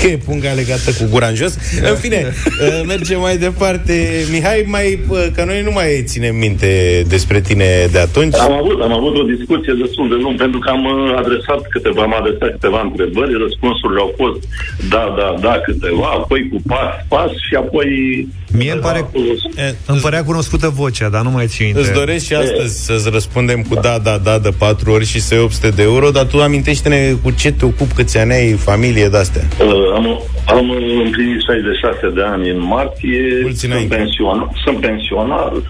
Că e punga legată cu gura în jos. În fine, (laughs) uh, mergem mai departe. Mihai, mai, uh, că noi nu mai ținem minte despre tine de atunci. Am avut, am avut o discuție destul de lungă pentru că am uh, adresat câteva, am adresat câteva întrebări, răspunsurile au fost da, da, da, câteva, apoi cu pas, pas și apoi... Mie îmi pare- E, Îmi părea cunoscută vocea, dar nu mai țin minte. Îți doresc și astăzi să-ți răspundem cu da, da, da de patru ori și să iei 800 de euro, dar tu amintește-ne cu ce te ocupi, câți ani ai, familie de-astea. Uh, am, am împlinit 66 de ani în martie, Mulți sunt, înainte. pensionar, sunt pensionar, uh,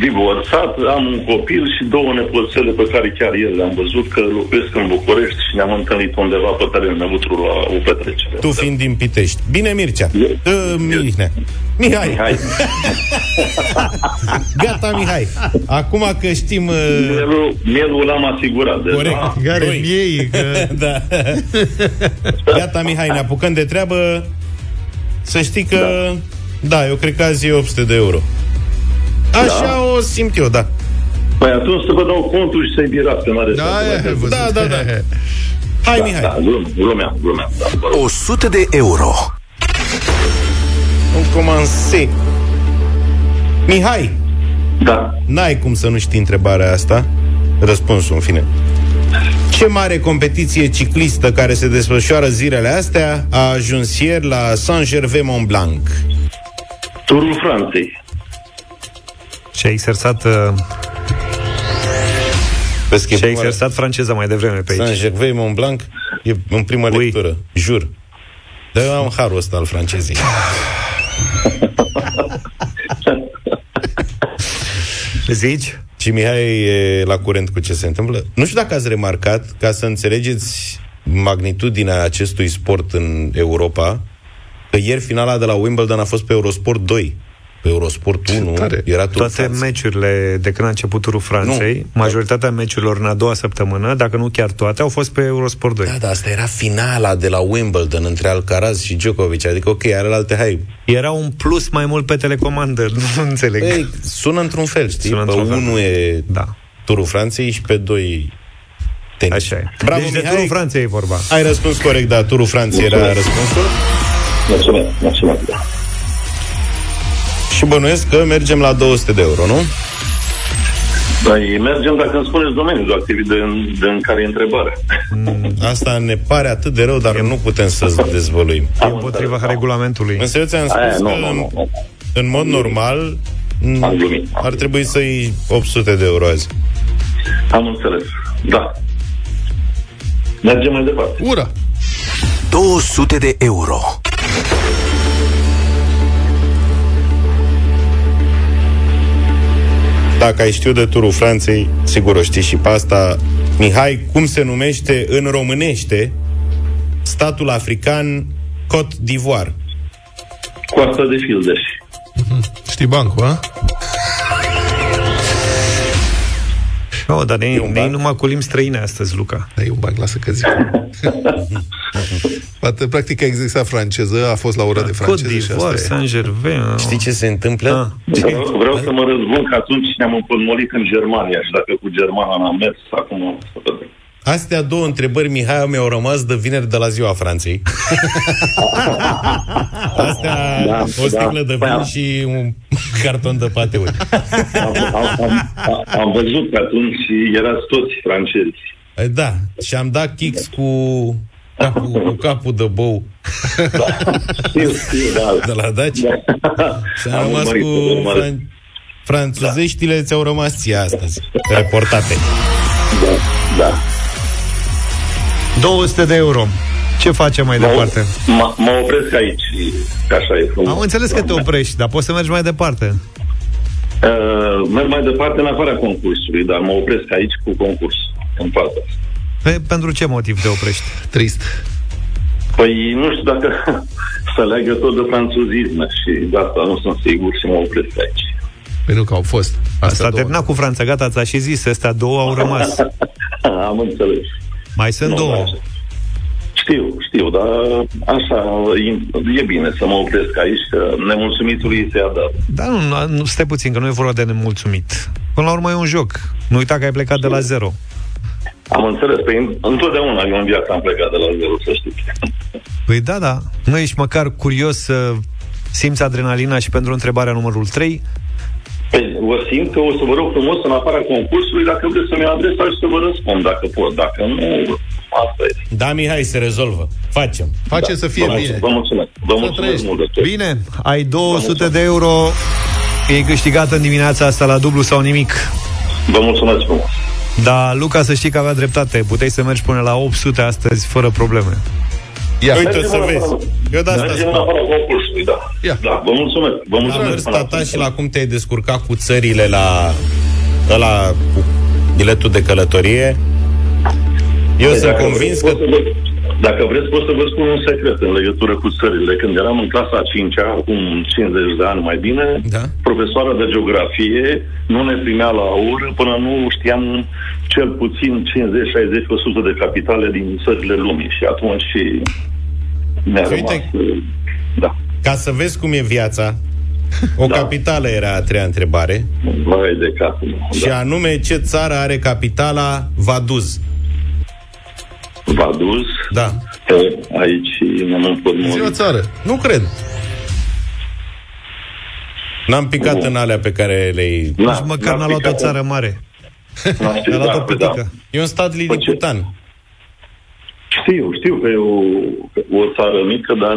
divorțat, am un copil și două nepoțele pe care chiar ieri le-am văzut că locuiesc în București și ne-am întâlnit undeva pe teren neutru la o petrecere. Tu fiind din Pitești. Bine, Mircea. Eu- Uh, Mihnea. Mihai. Hai, (laughs) Gata, Mihai. Acum că știm... Uh, mielul, mielul l-am asigurat. Deci, Corect. da, Care Doi. miei, că... (laughs) da. Gata, Mihai, ne apucăm de treabă. Să știi că... Da, da eu cred că azi e 800 de euro. Așa da. o simt eu, da. Păi atunci să vă dau contul și să-i birați, că n-are Da, sens să e, mai- văzut. Da, da, da. Hai, Da, Mihai. da, glum- glumeam, glumeam. Da, vă rog. 100 de euro. Un comanse. Mihai, da. n-ai cum să nu știi întrebarea asta. Răspunsul, în fine. Ce mare competiție ciclistă care se desfășoară zilele astea a ajuns ieri la Saint-Gervais-Mont-Blanc? Turul Franței. Și a exersat, uh, Vezi că e și a prima- exersat franceza mai devreme pe aici. Saint-Gervais-Mont-Blanc e în prima Ui. lectură, jur. Dar eu am harul ăsta al francezii. (laughs) Zici? Și Mihai e la curent cu ce se întâmplă. Nu știu dacă ați remarcat, ca să înțelegeți magnitudinea acestui sport în Europa, că ieri finala de la Wimbledon a fost pe Eurosport 2. Pe Eurosport 1 tare. era tot Toate meciurile de când a început turul Franței, Nu. majoritatea meciurilor în a doua săptămână, dacă nu chiar toate, au fost pe Eurosport 2. Da, dar asta era finala de la Wimbledon între Alcaraz și Djokovic. Adică, ok, are alte hai. Era un plus mai mult pe telecomandă, (laughs) nu înțeleg. Ei, sună într-un fel, știi? Sună pe într-un fel. unul e Da, turul Franței și pe doi tenis. așa e. Bravo, deci de Mihai. turul Franței e vorba. Ai răspuns corect, da, turul Franței era răspunsul. Mulțumesc, mulțumesc. Da. Și bănuiesc că mergem la 200 de euro, nu? Păi mergem dacă îmi spuneți domeniul de activitate de, de în care e întrebare. Asta ne pare atât de rău, dar nu putem să dezvăluim. E împotriva regulamentului. Însă eu ți-am Aia, spus nu, că nu, nu, nu. în mod normal m, Am glumit. ar trebui să iei 800 de euro azi. Am înțeles. Da. Mergem mai departe. Ura! 200 de euro. Dacă ai știu de turul Franței, sigur o știi și pe asta. Mihai, cum se numește în românește statul african Côte d'Ivoire? Coasta de Fildeș. Știi bancul, a? Oh, dar ne, ne numai cu limbi străine astăzi, Luca. Da, e un banc, lasă că zic. (laughs) Poate, practic a exersat franceză, a fost la ora de Côte franceză și d'Ivoire, asta e. Saint-Gervais. Știi ce se întâmplă? Ah. Vreau, vreau să mă răzbun că atunci ne-am împotmolit în Germania și dacă cu germana n-am mers, acum să vedem. Astea două întrebări, Mihai, mi-au rămas de vineri de la ziua Franței. (laughs) Astea, Da, o sticlă da. de Păi vin am- și un carton de pateuri. Am, am, am, am, am văzut că atunci erați toți francezi. Eh, Da, și am dat kicks cu capul, cu capul de bou Știu, știu, da. de la Daci. Da. Și am Am rămas urmărit, cu am urmărit. fran- franțuzeștile ți-au rămas ție astăzi, reportate. Da. 200 de euro. Ce facem mai Mă, departe? mă, mă opresc aici, că așa e frumos. Am înțeles că te oprești, dar poți să mergi mai departe. Uh, merg mai departe în afara concursului, dar mă opresc aici cu concurs, în partea asta. Pe, pentru ce motiv te oprești? Trist. Păi nu știu dacă (laughs) să leagă tot de franțuzism și de asta nu sunt sigur și mă opresc aici. Păi nu că au fost. Asta a două. terminat cu Franța, gata, ți-a și zis, astea două au rămas. (laughs) Am înțeles. Mai sunt Nu, două. așa. Știu, știu, dar așa e, e bine să mă opresc aici, că nemulțumitului se adaptă. Dar nu, nu, stai puțin, că nu e vorba de nemulțumit. Până la urmă e un joc. Nu uita că ai plecat de la zero. Am înțeles, păi întotdeauna eu în viață am plecat de la zero, să știți. Păi da, da. Nu ești măcar curios să simți adrenalina și pentru întrebarea numărul 3? Păi, vă simt că o să vă rog frumos în afara concursului, dacă vreți să-mi adresați și să vă răspund, dacă pot. Dacă nu, asta e. Da, Mihai, se rezolvă. Facem. Face să fie vă, bine. Vă mulțumesc. Vă mulțumesc trăiești. mult de tot. Bine, ai 200 de euro. E câștigat în dimineața asta la dublu sau nimic. Vă mulțumesc frumos. Dar Luca, să știi că avea dreptate. Puteai să mergi până la 800 astăzi fără probleme. Ia. Uite, Mergem să în vezi. afara- Eu de asta Mergem în spun. afara concursului, da. Ia. Da, vă mulțumesc. Vă Am mulțumesc. mers până tata acum. și la cum te-ai descurcat cu țările la ăla cu biletul de călătorie. Eu Păi, sunt dacă convins vreți, că pot să vă- Dacă vreți, pot să vă spun un secret în legătură cu țările. Când eram în clasa a 5-a, acum 50 de ani mai bine, Da. profesoara de geografie nu ne primea la oră până nu știam cel puțin 50-60% de capitale din țările lumii. Și atunci și mi-a Uite. rămas... uh, Da. ca să vezi cum e viața, o Da. capitală era a treia întrebare, Vai de capul meu. și Da. anume ce țară are capitala Vaduz. V-a dus. Da. Că Aici ne-am Zi o împotmolit. țară. Nu cred. N-am picat în alea pe care le-ai... Da, Nici măcar n-a n-am luat o picat- țară mare. n-am (laughs) A știut, luat o da, da. pitică. E un stat liliputan. Știu, știu că e o, o țară mică, dar...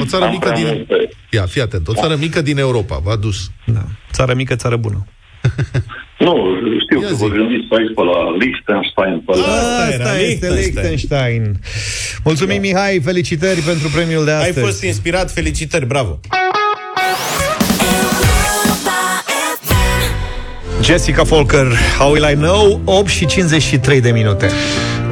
O țară am mică prea din- multe. Ia, fii atent. O țară mică din Europa. V-a dus. Da. Țară mică, țară bună. (laughs) Nu, știu Ia că zi. vă gândiți pe aici pe la Liechtenstein, pe la... Asta era, Asta este Liechtenstein. Liechtenstein. Mulțumim, Mihai, felicitări pentru premiul de Ai astăzi. fost inspirat, felicitări, bravo! Jessica Folker, How Will I Know, 8 și 53 de minute.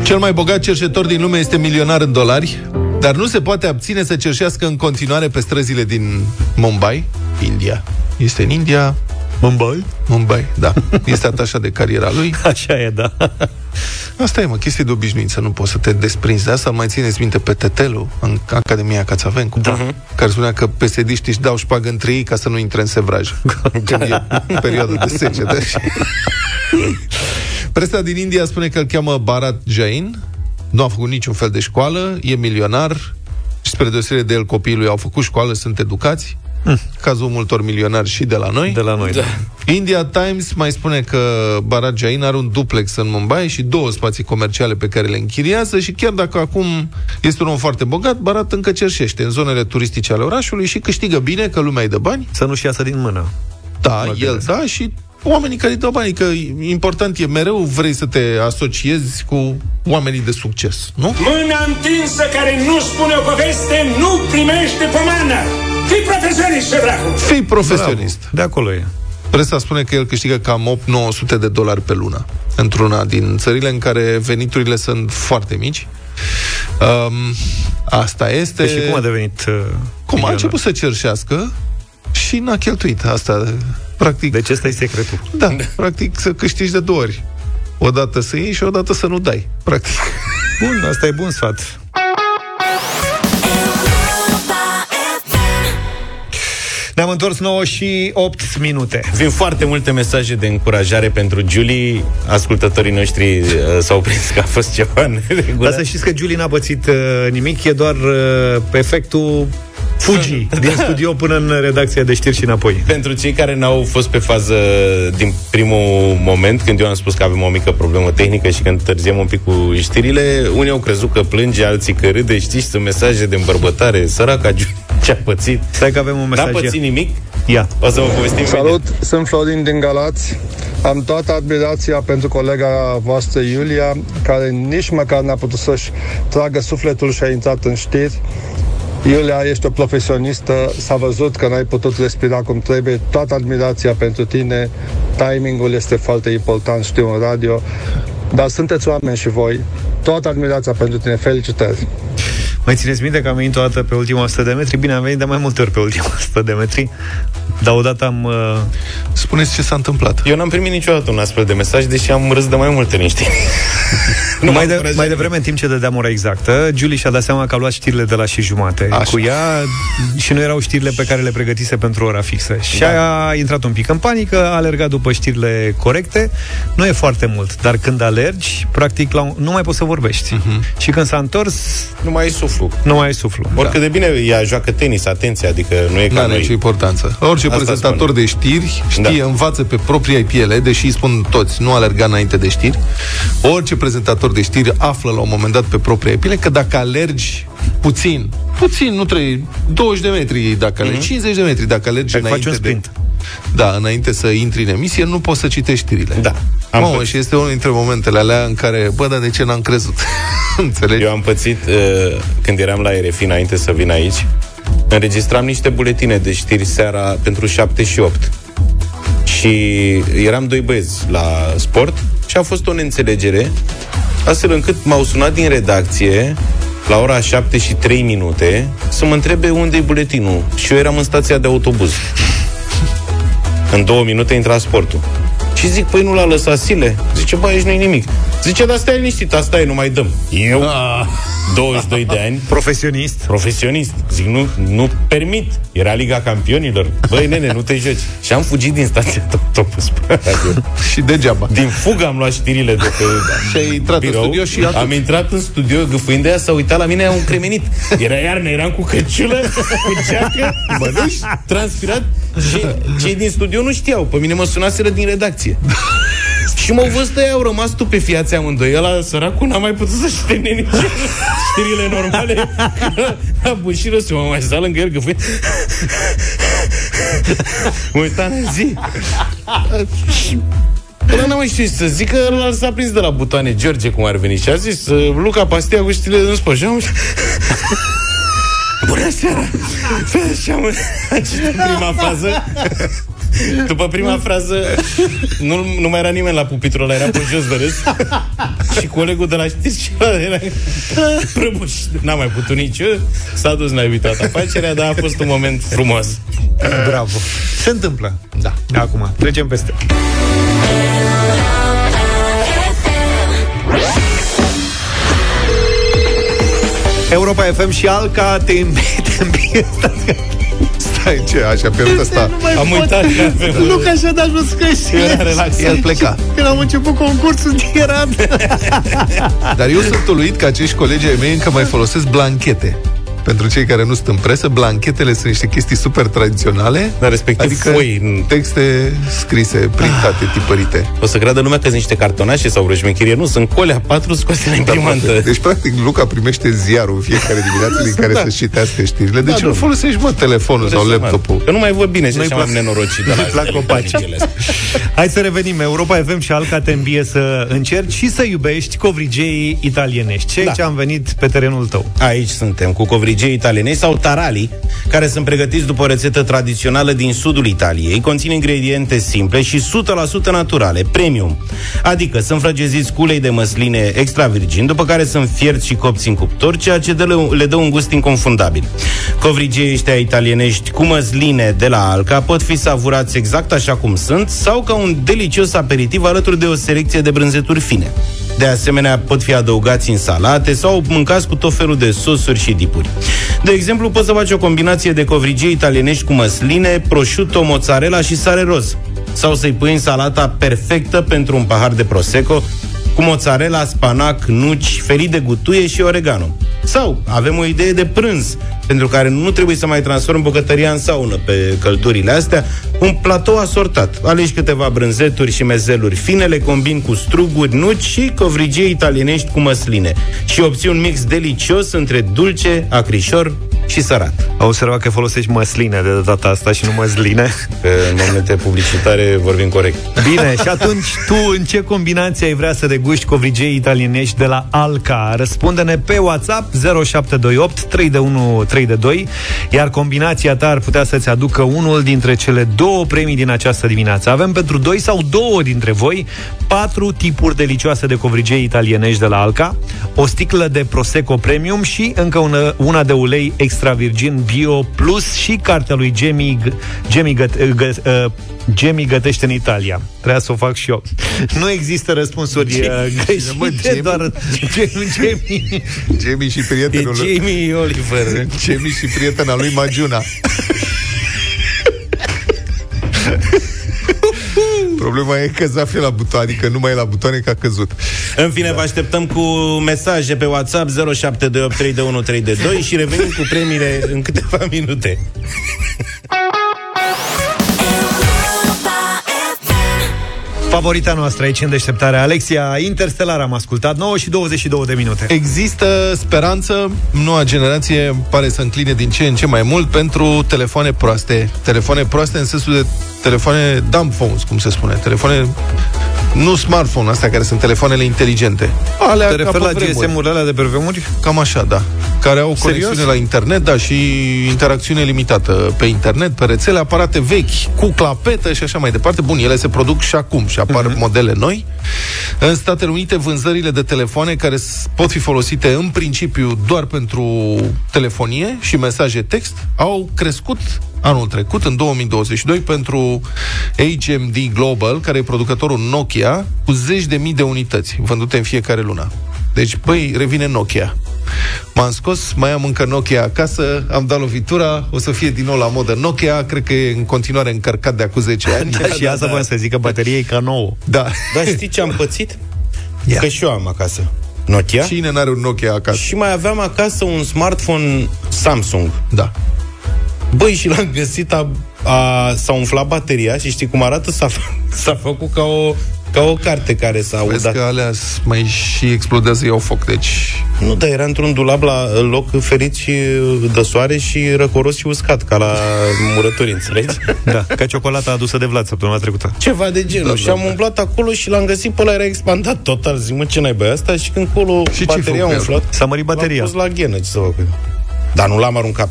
Cel mai bogat cerșetor din lume este milionar în dolari, dar nu se poate abține să cerșească în continuare pe străzile din Mumbai, India. Este în India, Mumbai? Mumbai, da. Este atașat de cariera lui. (laughs) Așa e, da. Asta e, mă, chestie de obișnuință. Nu poți să te desprinzi de asta. Îl mai țineți minte pe Tetelu, în Academia Cațavencu, da. care spunea că psd își dau șpagă între ei ca să nu intre în sevraj. (laughs) Când e perioada de secetă. (laughs) Presa din India spune că îl cheamă Bharat Jain, nu a făcut niciun fel de școală, e milionar și spre deosebire de el copiii lui au făcut școală, sunt educați. Cazul multor milionari și de la noi. De la noi, da. India Times mai spune că Bharat Jain are un duplex în Mumbai și două spații comerciale pe care le închiriază și chiar dacă acum este un om foarte bogat, Bharat încă cerșește în zonele turistice ale orașului și câștigă bine, că lumea îi dă bani. Să nu-și iasă din mână. Da, Mă el gândesc. da și oamenii care îi dau bani, că important e mereu vrei să te asociezi cu oamenii de succes, nu? Mâna întinsă care nu spune o poveste nu primește pomană. Fii profesionist, ce dracu! Fii profesionist. De acolo e. Presa spune că el câștigă cam 8-900 de dolari pe lună într-una din țările în care veniturile sunt foarte mici. Um, asta este... Deci și cum a devenit uh, Cum a milionar? început să cerșească și n-a cheltuit asta. Practic, Deci ăsta e secretul. da, practic să câștigi de două ori. Odată să iei și odată să nu dai, practic. Bun, asta e bun sfat. Ne-am întors 9 și 8 minute. Vin foarte multe mesaje de încurajare pentru Julie. Ascultătorii noștri uh, s-au prins că a fost ceva neregulă. Dar să știți că Julie n-a pățit uh, nimic, e doar uh, efectul fugi din studio până în redacția de știri și înapoi. Pentru cei care n-au fost pe fază din primul moment, când eu am spus că avem o mică problemă tehnică și că întârziem un pic cu știrile, unii au crezut că plânge, alții că râde, știți, sunt mesaje de îmbărbătare, săraca Julie ce-a pățit. Stai că avem un mesaj. N-a pățit nimic? Ia. O să vă povestim Salut, imediat. sunt Florin din Galați. Am toată admirația pentru colega voastră Iulia, care nici măcar n-a putut să-și tragă sufletul și a intrat în știri. Iulia, ești o profesionistă, s-a văzut că n-ai putut respira cum trebuie, toată admirația pentru tine, timingul este foarte important, știu, în radio, dar sunteți oameni și voi, toată admirația pentru tine, felicitări! Mai țineți minte că am venit o dată pe ultima 100 de metri? Bine, am venit de mai multe ori pe ultima 100 de metri, dar odată am... Uh... Spuneți ce s-a întâmplat. Eu n-am primit niciodată un astfel de mesaj, deși am râs de mai multe niște. (laughs) nu mai, de, mai devreme, în timp ce dădeam ora exactă, Julie și-a dat seama că a luat știrile de la și jumate Așa. cu ea și nu erau știrile pe care le pregătise pentru ora fixă. Și Da. a intrat un pic în panică, a alergat după știrile corecte. Nu e foarte mult, dar când alergi, practic, la un... nu mai poți să vorbești. Uh-huh. Și când s-a întors, Nu mai ai suflu. nu mai ai suflu. Oricât de bine ea joacă tenis, atenție, adică nu e ca Nu are noi. nicio importanță. Orice Asta prezentator spune. de știri știe, Da. învață pe propria piele, deși îi spun toți, nu alerga înainte de știri. Orice prezentator de știri află la un moment dat pe propria piele că dacă alergi puțin, puțin, nu trebuie, 20 de metri dacă alergi, 50 de metri dacă alergi Dacă faci înainte un sprint. De, da, înainte să intri în emisie, nu poți să citești știrile. Da. Am Mamă, pățit. și este unul dintre momentele alea în care, bă, dar de ce n-am crezut? (laughs) Înțelegi? Eu am pățit uh, când eram la RFI înainte să vin aici. Înregistram niște buletine de știri seara pentru 7 și 8. Și eram doi băieți la sport și a fost o neînțelegere astfel încât m-au sunat din redacție la ora 7 și 3 minute să mă întrebe unde e buletinul. Și eu eram în stația de autobuz. În două minute intra sportul. Și zic, păi nu l-a lăsat Sile? Zice, bă, aici nu-i nimic. Zice, dar stai liniștit, asta e, nu mai dăm. Eu, 22 de ani, Profesionist. profesionist. Zic, nu, nu permit. Era Liga Campionilor. Băi, nene, nu te joci. Și am fugit din stația de autobuz spre (laughs) radio. Și degeaba. Din fugă am luat știrile de pe Și ai intrat în birou. studio și atunci. Am intrat în studio, gâfâind de ea, s-a uitat la mine, a un cremenit. Era iarnă, eram cu căciulă, cu geacă, mănuși, transpirat și cei din studio nu știau. Pe mine mă sunaseră din redacție. (laughs) Și m-au văzut ăia, au rămas stupefiați amândoi. Ăla, săracul, n-a mai putut să-și termine nici (laughs) știrile normale. A bușiră să mă mai sta lângă el, gâfâind. Mă uitam în zi. Și Până n-am mai știut să zic că ăla s-a prins de la butoane George, cum ar veni Și a zis, uh, Luca Pastia cu știrile din sport Și am (laughs) Bună seara! Și am am citit prima frază (laughs) după prima frază nu, nu mai era nimeni la pupitrul ăla, era pe jos de râs (laughs) Și colegul de la știri și ăla era prăbuș N-a mai putut nici eu S-a dus la toată afacerea, dar a fost un moment frumos Bravo. Se întâmplă. Da. Acum, trecem peste. Europa FM și Alca te îmbie Stai, ce, așa, pe ruta asta. Am uitat că avem (laughs) Luca și-a dat jos căștile. Era relax. El pleca. Când am început concursul, (laughs) era... Dar eu sunt uluit că acești colegi ai mei încă mai folosesc blanchete. Pentru cei care nu sunt în presă, blanchetele sunt niște chestii super tradiționale. Dar respectiv adică foi. texte scrise, printate, tipărite. O să creadă lumea că sunt niște cartonașe sau vreo șmecherie. Nu, sunt colea patru scoase la imprimantă. Deci, practic, Luca primește ziarul în fiecare dimineață (laughs) din care Da. să citească știrile. De Da, ce nu domnule. folosești, mă, telefonul sau Normal. laptopul? Că nu mai văd bine și Nu-i așa plac- am nenorocit de (laughs) la nu-i plac copaci. (laughs) Hai să revenim. Europa FM și Alca te îmbie să încerci și să iubești covrigeii italienești. Ce Da. aici am venit pe terenul tău. Aici suntem cu covrigei covrigei italiene sau tarali, care sunt pregătiți după o rețetă tradițională din sudul Italiei. Conțin ingrediente simple și 100% naturale, premium. Adică sunt frăgeziți cu ulei de măsline extra virgin, după care sunt fierți și copți în cuptor, ceea ce dă, le dă un gust inconfundabil. Covrigei ăștia italienești cu măsline de la Alca pot fi savurați exact așa cum sunt sau ca un delicios aperitiv alături de o selecție de brânzeturi fine. De asemenea, pot fi adăugați în salate sau mâncați cu tot felul de sosuri și dipuri. De exemplu, poți să faci o combinație de covrigei italienești cu măsline, prosciutto, mozzarella și sare roz. Sau să-i pui în salata perfectă pentru un pahar de prosecco cu mozzarella, spanac, nuci, ferit de gutuie și oregano. Sau avem o idee de prânz, pentru care nu trebuie să mai transform bucătăria în saună pe căldurile astea, un platou asortat. Alegi câteva brânzeturi și mezeluri fine, le combin cu struguri, nuci și covrigie italienești cu măsline. Și obții un mix delicios între dulce, acrișor și sărat. Au observat că folosești măsline de data asta și nu măsline. Că în momente publicitare vorbim corect. Bine, și atunci tu în ce combinație ai vrea să deguști covrigei italienești de la Alca? Răspunde-ne pe WhatsApp 0728 3 3 de 2, iar combinația ta ar putea să-ți aducă unul dintre cele două premii din această dimineață. Avem pentru doi sau două dintre voi patru tipuri delicioase de covrigei italienești de la Alca, o sticlă de Prosecco Premium și încă una, una de ulei extra virgin bio plus și cartea lui Jamie, Jamie, gă, gă, uh, Jamie gătește în Italia. Trebuia să o fac și eu. Nu există răspunsuri uh, greșite, Mă, Jamie? doar Jamie. Jamie și prietenul E Jamie Oliver. Jamie și prietena lui Magiuna. Problema e că Zaf e la butoane, adică nu mai e la butoane că a căzut. În fine, vă așteptăm cu mesaje pe WhatsApp 07283132 și revenim cu premiile în câteva minute. Favorita noastră aici în deșteptarea Alexia Interstellar am ascultat 9 și 22 de minute Există speranță, noua generație pare să încline din ce în ce mai mult pentru telefoane proaste. Telefoane proaste în sensul de telefoane dumb phones, cum se spune. Telefoane nu smartphone, astea care sunt telefoanele inteligente. Alea Te ca referi pe la vremuri. GSM-urile alea de pe vremuri? Cam așa, da. Care au Serios? conexiune la internet, da, și interacțiune limitată pe internet, pe rețele, aparate vechi, cu clapetă și așa mai departe. Bun, ele se produc și acum și apar Mhm. uh-huh. modele noi. În Statele Unite, vânzările de telefoane care s- pot fi folosite în principiu doar pentru telefonie și mesaje text au crescut anul trecut, în 2022, pentru HMD Global, care e producătorul Nokia, cu zeci de mii de unități vândute în fiecare lună. Deci, băi, revine Nokia. M-am scos, mai am încă Nokia acasă, am dat lovitura, o să fie din nou la modă Nokia, cred că e în continuare încărcat de acum 10 ani. (laughs) Da, și asta voiam să zic că bateria e ca nouă Da. Dar știi ce am pățit? Ia. Că și eu am acasă Nokia Cine n-are un Nokia acasă? și mai aveam acasă un smartphone Samsung. Da. Băi, și l-am găsit, a, a, s-a umflat bateria și știi cum arată? S-a, f- (laughs) s-a făcut ca o, ca o carte care s-a Vezi udat. că alea s- mai și explodează, iau foc, deci... Nu, dar era într-un dulap la loc ferit și de soare și răcoros și uscat, ca la murături, înțelegi? Da, ca ciocolata adusă de Vlad săptămâna trecută Ceva de genul. Da, Da, și da, am da. umblat acolo și l-am găsit pe ăla, era expandat total. Zic, mă, ce naiba e asta? Și când colo Și ce-ai bateria a făcut cu el? umflat, S-a mărit bateria l-am pus la ghenă, ce să fac cu el? Dar nu l-am aruncat.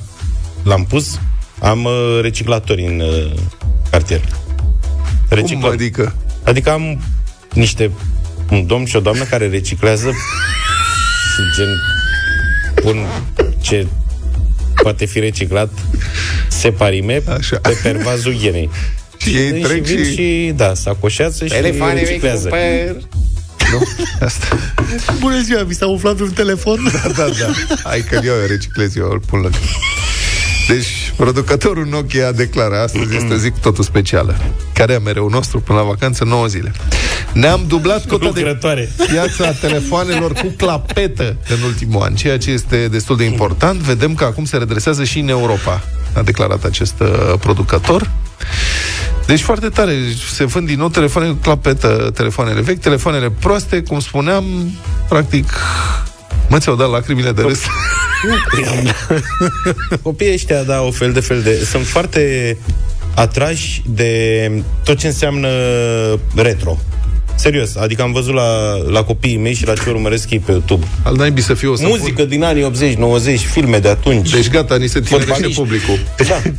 L-am pus, am uh, reciclatori în uh, cartier. Cum Reciclatori. adică? Adică am niște un domn și o doamnă care reciclează și gen pun ce poate fi reciclat separime Așa. pe pervazul ghenei. Și ei Vin trec și, vin și... și da, se acoșează și reciclează. Nu? Asta. Bună ziua, mi s-a umflat un telefon Da, da, da. Hai că eu reciclez, eu îl pun lângă. Deci, producătorul Nokia a declarat astăzi este o zi cu totul specială. Care e mereu nostru până la vacanță, 9 zile. Ne-am dublat cota de Lucrătoare. piața telefoanelor cu clapetă în ultimul an, ceea ce este destul de important. Vedem că acum se redresează și în Europa, a declarat acest uh, producător. Deci foarte tare, se vând din nou telefoane cu clapetă, telefoanele vechi, telefoanele proaste, cum spuneam, practic, mă, ți-au dat lacrimile de râs. (laughs) Copiii ăștia, da, o fel de fel de... Sunt foarte atrași de tot ce înseamnă retro. Serios, adică am văzut la, la copiii mei și la ce urmăresc ei pe YouTube. Al naibii să fie o să Muzică din anii 80-90, filme de atunci. Deci gata, ni se tinerește Fotbaliști. publicul. Da. (laughs)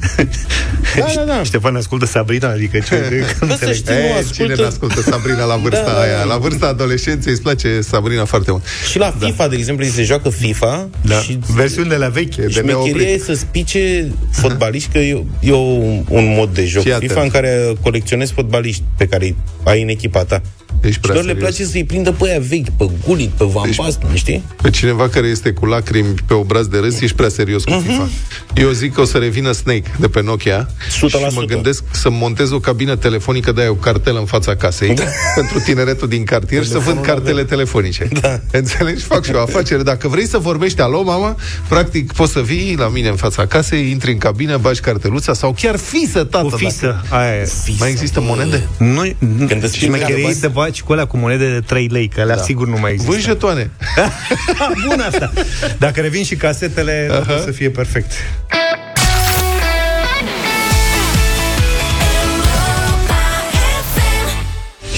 da, da, da. Ștefan ascultă Sabrina, adică ce... (laughs) Bă, să știi, nu, E, ascultă... cine ne ascultă Sabrina la vârsta Da, da, aia? da. La vârsta adolescenței îți place Sabrina foarte mult. Și la FIFA, de exemplu, se joacă FIFA Da. și Versiunile la veche. de Șmecheria neoprit. e să spice fotbaliști, că e, e un, un mod de joc Fii atent. FIFA în care colecționezi fotbaliști pe care îi ai în echipa ta. Ești Și prea lor le serios. place să-i prindă pe aia vechi, pe Gullit, pe Van Basten, știi? Pe cineva care este cu lacrimi pe obraz de râs, ești prea serios cu FIFA. Eu zic că o să revină Snake de pe Nokia 100%. și mă gândesc să montez o cabină telefonică de aia, o cartelă în fața casei (laughs) pentru tineretul din cartier și să vând cartele telefonice. Da. Înțelegi? Fac și o afacere. Dacă vrei să vorbești alo, mama, practic poți să vii la mine în fața casei, intri în cabină, bagi carteluța sau chiar fisă, tată. O dacă- fisă, aia e. Mai există monede? Nu, Când îți și mai scrie să baci cu alea cu monede de 3 lei, că alea Da. sigur nu mai există. Vând jetoane. (laughs) Bun asta. Dacă revin și casetele, uh-huh. o să fie perfect.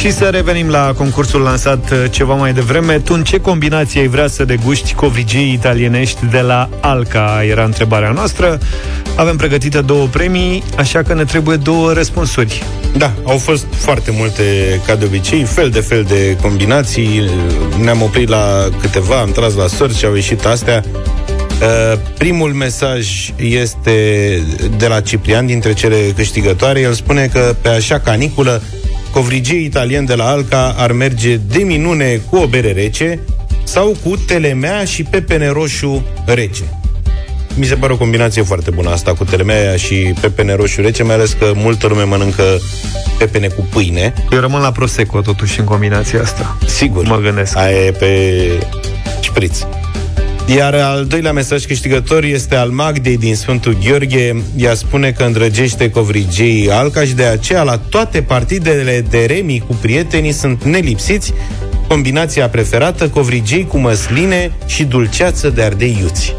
Și să revenim la concursul lansat uh, ceva mai devreme. Tu în ce combinație ai vrea să deguști covrigii italienești de la Alca? Era întrebarea noastră. Avem pregătite două premii, așa că ne trebuie două răspunsuri. Da, au fost foarte multe, ca de obicei, fel de fel de combinații. Ne-am oprit la câteva, am tras la sorți și au ieșit astea. Uh, primul mesaj este de la Ciprian, dintre cele câștigătoare. El spune că pe așa caniculă, covrigii italieni de la Alca ar merge de minune cu o bere rece sau cu telemea și pepene roșu rece. Mi se pare o combinație foarte bună asta cu telemea și pepene roșu rece, mai ales că multă lume mănâncă pepene cu pâine. Eu rămân la Prosecco totuși în combinația asta. Sigur. Mă gândesc. Aia e pe șpriț. Iar al doilea mesaj câștigător este al Magdei din Sfântul Gheorghe. Ea spune că îndrăgește covrigei Alcaș și de aceea la toate partidele de remi cu prietenii sunt nelipsiți combinația preferată covrigei cu măsline și dulceață de ardei iuți.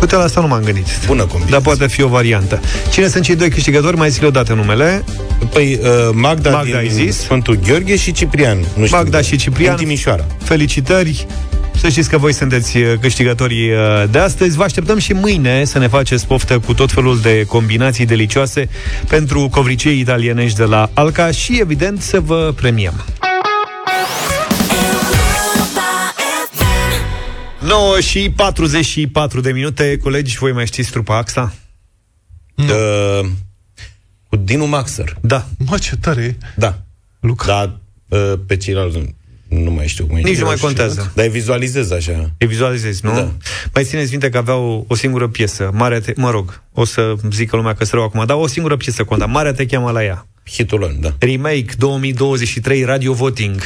Uite, la asta nu m-am gândit. Bună combinație. Dar poate fi o variantă. Cine sunt cei doi câștigători? Mai zi o dată numele. Păi uh, Magda, Magda, ai din zis? Sfântul Gheorghe și Ciprian. Nu știu, Magda și Ciprian. Din Timișoara. Felicitări! Să știți că voi sunteți uh, câștigătorii uh, de astăzi. Vă așteptăm și mâine să ne faceți poftă cu tot felul de combinații delicioase pentru covricei italienești de la Alca și, evident, să vă premiăm. 9 și 44 de minute. Colegi, voi mai știți trupa AXA? Uh, cu Dinu Maxer. Da. Mă, ce tare e. Da. Luca. Dar uh, pe ceilalți nu, nu mai știu cum e. Nici nu mai contează. Dar îi vizualizez așa. E vizualizezi, nu? Da. Mai țineți minte că aveau o singură piesă, Marea te... Mă rog, o să zică lumea că se rău acum, dar o singură piesă conta, Marea te cheamă la ea. Hitul lor, da. Remake 2023 Radio Voting.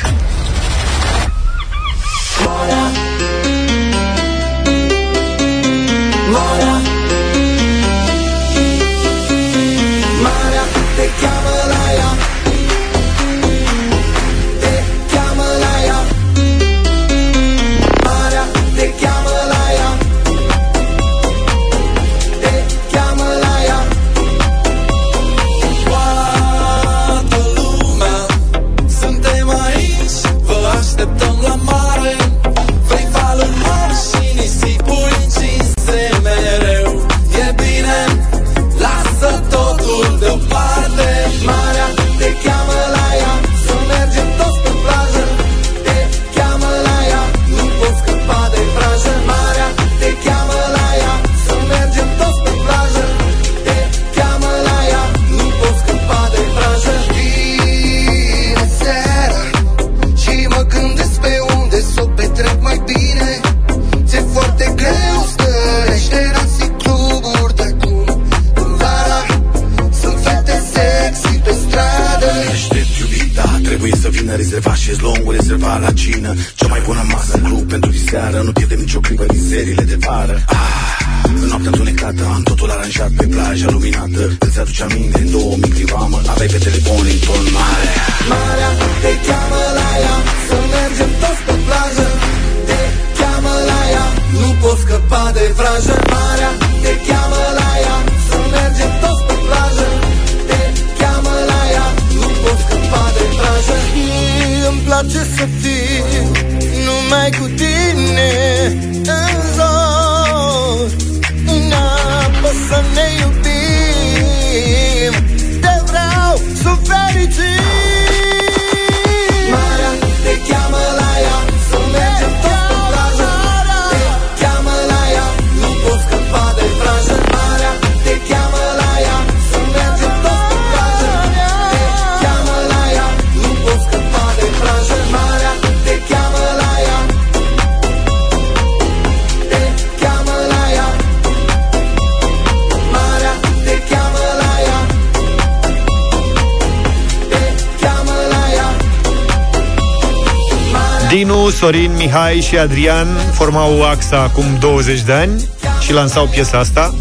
Sorin, Mihai și Adrian formau AXA acum 20 de ani și lansau piesa asta.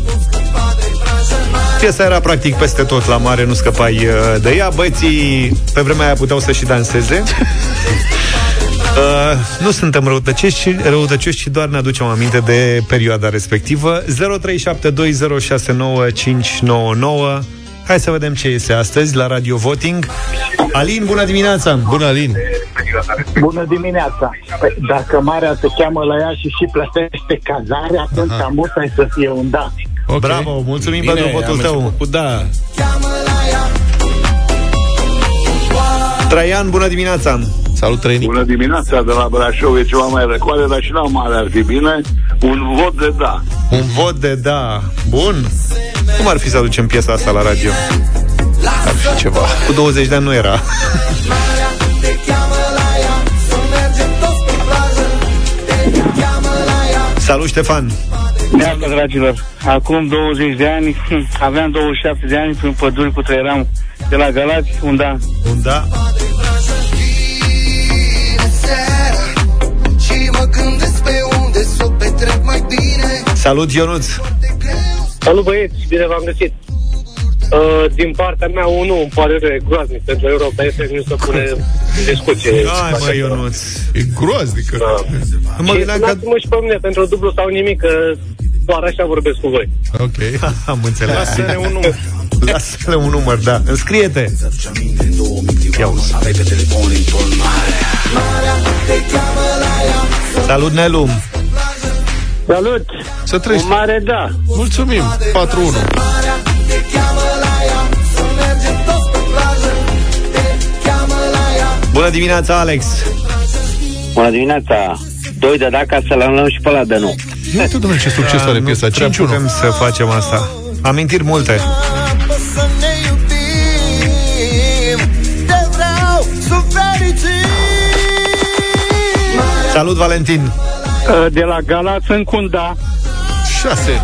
Piesa era practic peste tot la mare, nu scăpai uh, de ea. Băieții pe vremea aia puteau să și danseze. (laughs) Uh, nu suntem răutăcioși, ci- răutăcioși, ci doar ne aducem aminte de perioada respectivă. 0372069599. Hai să vedem ce este astăzi la Radio Voting. Alin, bună dimineața! Bună, Alin! Bună dimineața! Păi, dacă marea te cheamă la ea și și plătește cazare, atunci am musai să fie un da. Okay. Bravo, mulțumim Bine, pentru votul am tău. început Cu da. Traian, bună dimineața! Salut, Trăinic! Bună dimineața de la Brașov, e ceva mai răcoare, dar și la mare ar fi bine. Un vot de da. Un vot de da. Bun. Cum ar fi să aducem piesa asta la radio? Ar fi ceva. Cu 20 de ani nu era. Salut, Ștefan! Neața, dragilor, acum 20 de ani, hm, aveam 27 de ani, prin păduri cu eram de la Galați, un da. Un da. Și mă gândesc pe unde să o petrec mai bine Salut, Ionuț! Salut băieți, bine v-am găsit. Uh, din partea mea, unul îmi pare rău, e groaznic pentru Europa este nu se pune în discuție. Hai, mă, Ionuț! E groaznică! Da. Mă și gândeam că... sunați-mă și pe mine pentru dublu sau nimic, că doar așa vorbesc cu voi. Ok. (laughs) Am înțeles. Lasă-ne un număr. Lasă-ne un număr, da. Înscrie-te! Ia uzi. Salut, Nelu! Salut! Să trăiești! Un mare da! Mulțumim! 4-1. Bună dimineața, Alex! Bună dimineața! Doi de da ca să-l luăm și pe ăla de nu. Ia uite, domnule, ce succes are nu piesa. 5-1. prea putem să facem asta. Amintiri multe. Să ne iubim Te vreau, sunt fericit Salut, Valentin! Uh, De la Galați în Cunda. 6.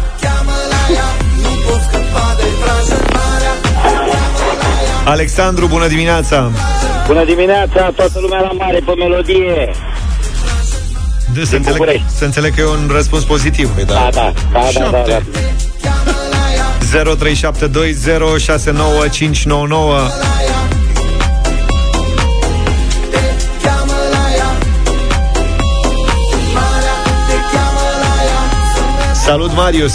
Alexandru, bună dimineața! Bună dimineața, toată lumea la mare pe melodie. De, să, înțeleg, să înțeleg că e un răspuns pozitiv. Păi, Da, da, da, da, da, da. 0372069599 Salut, Marius!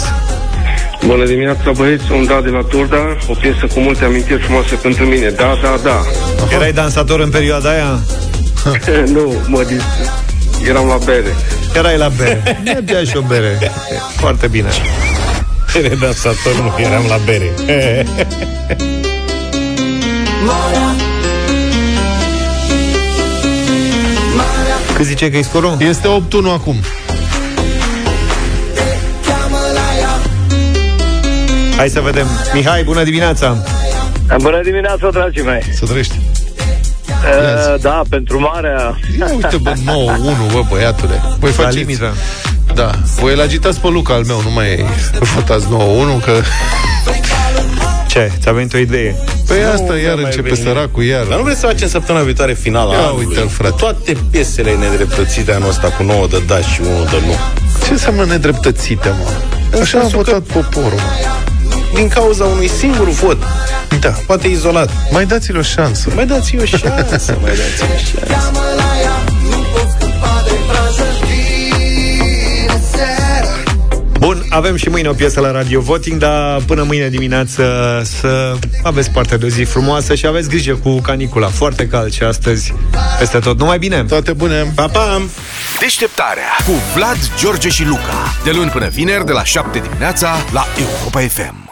Bună dimineața, băieți, un da de la Turda, o piesă cu multe amintiri frumoase pentru mine. Da, da, da. Erai dansator în perioada aia? (laughs) nu, mă dis... Eram la bere. Erai la bere. Mergea și o bere. Foarte bine. Era dansator, nu eram la bere. Cât zice că e scorul? Este 8-1 acum. Hai să vedem. Mihai, bună dimineața! Bună dimineața, dragii mei! Să trăiești! Uh, da, pentru marea... Ia uite, bă, 9-1, bă, băiatule. Voi La faceți... limită. Da. Voi îl agitați pe Luca al meu, nu mai votați 9-1, că... Ce? Ți-a venit o idee? Păi asta Nu iar mai începe veni. săracul, iar. Dar nu vreți să facem săptămâna viitoare finala Ia anului? uite-l, frate. Cu Toate piesele nedreptățite anul ăsta cu 9 de da și 1 de nu. Ce înseamnă nedreptățite, mă? Așa a sensul că- votat poporul, mă. Din cauza unui singur vot. Da. Poate izolat. Mai dați-l o șansă. Mai dați-i o șansă, mai dați-i o șansă. Bun, avem și mâine o piesă la Radio Voting, dar până mâine dimineață să aveți parte de o zi frumoasă și aveți grijă cu canicula. Foarte cald și astăzi peste tot. Numai bine! Toate bune! Pa, pa! Deșteptarea cu Vlad, George și Luca. De luni până vineri, de la 7 dimineața, la Europa FM.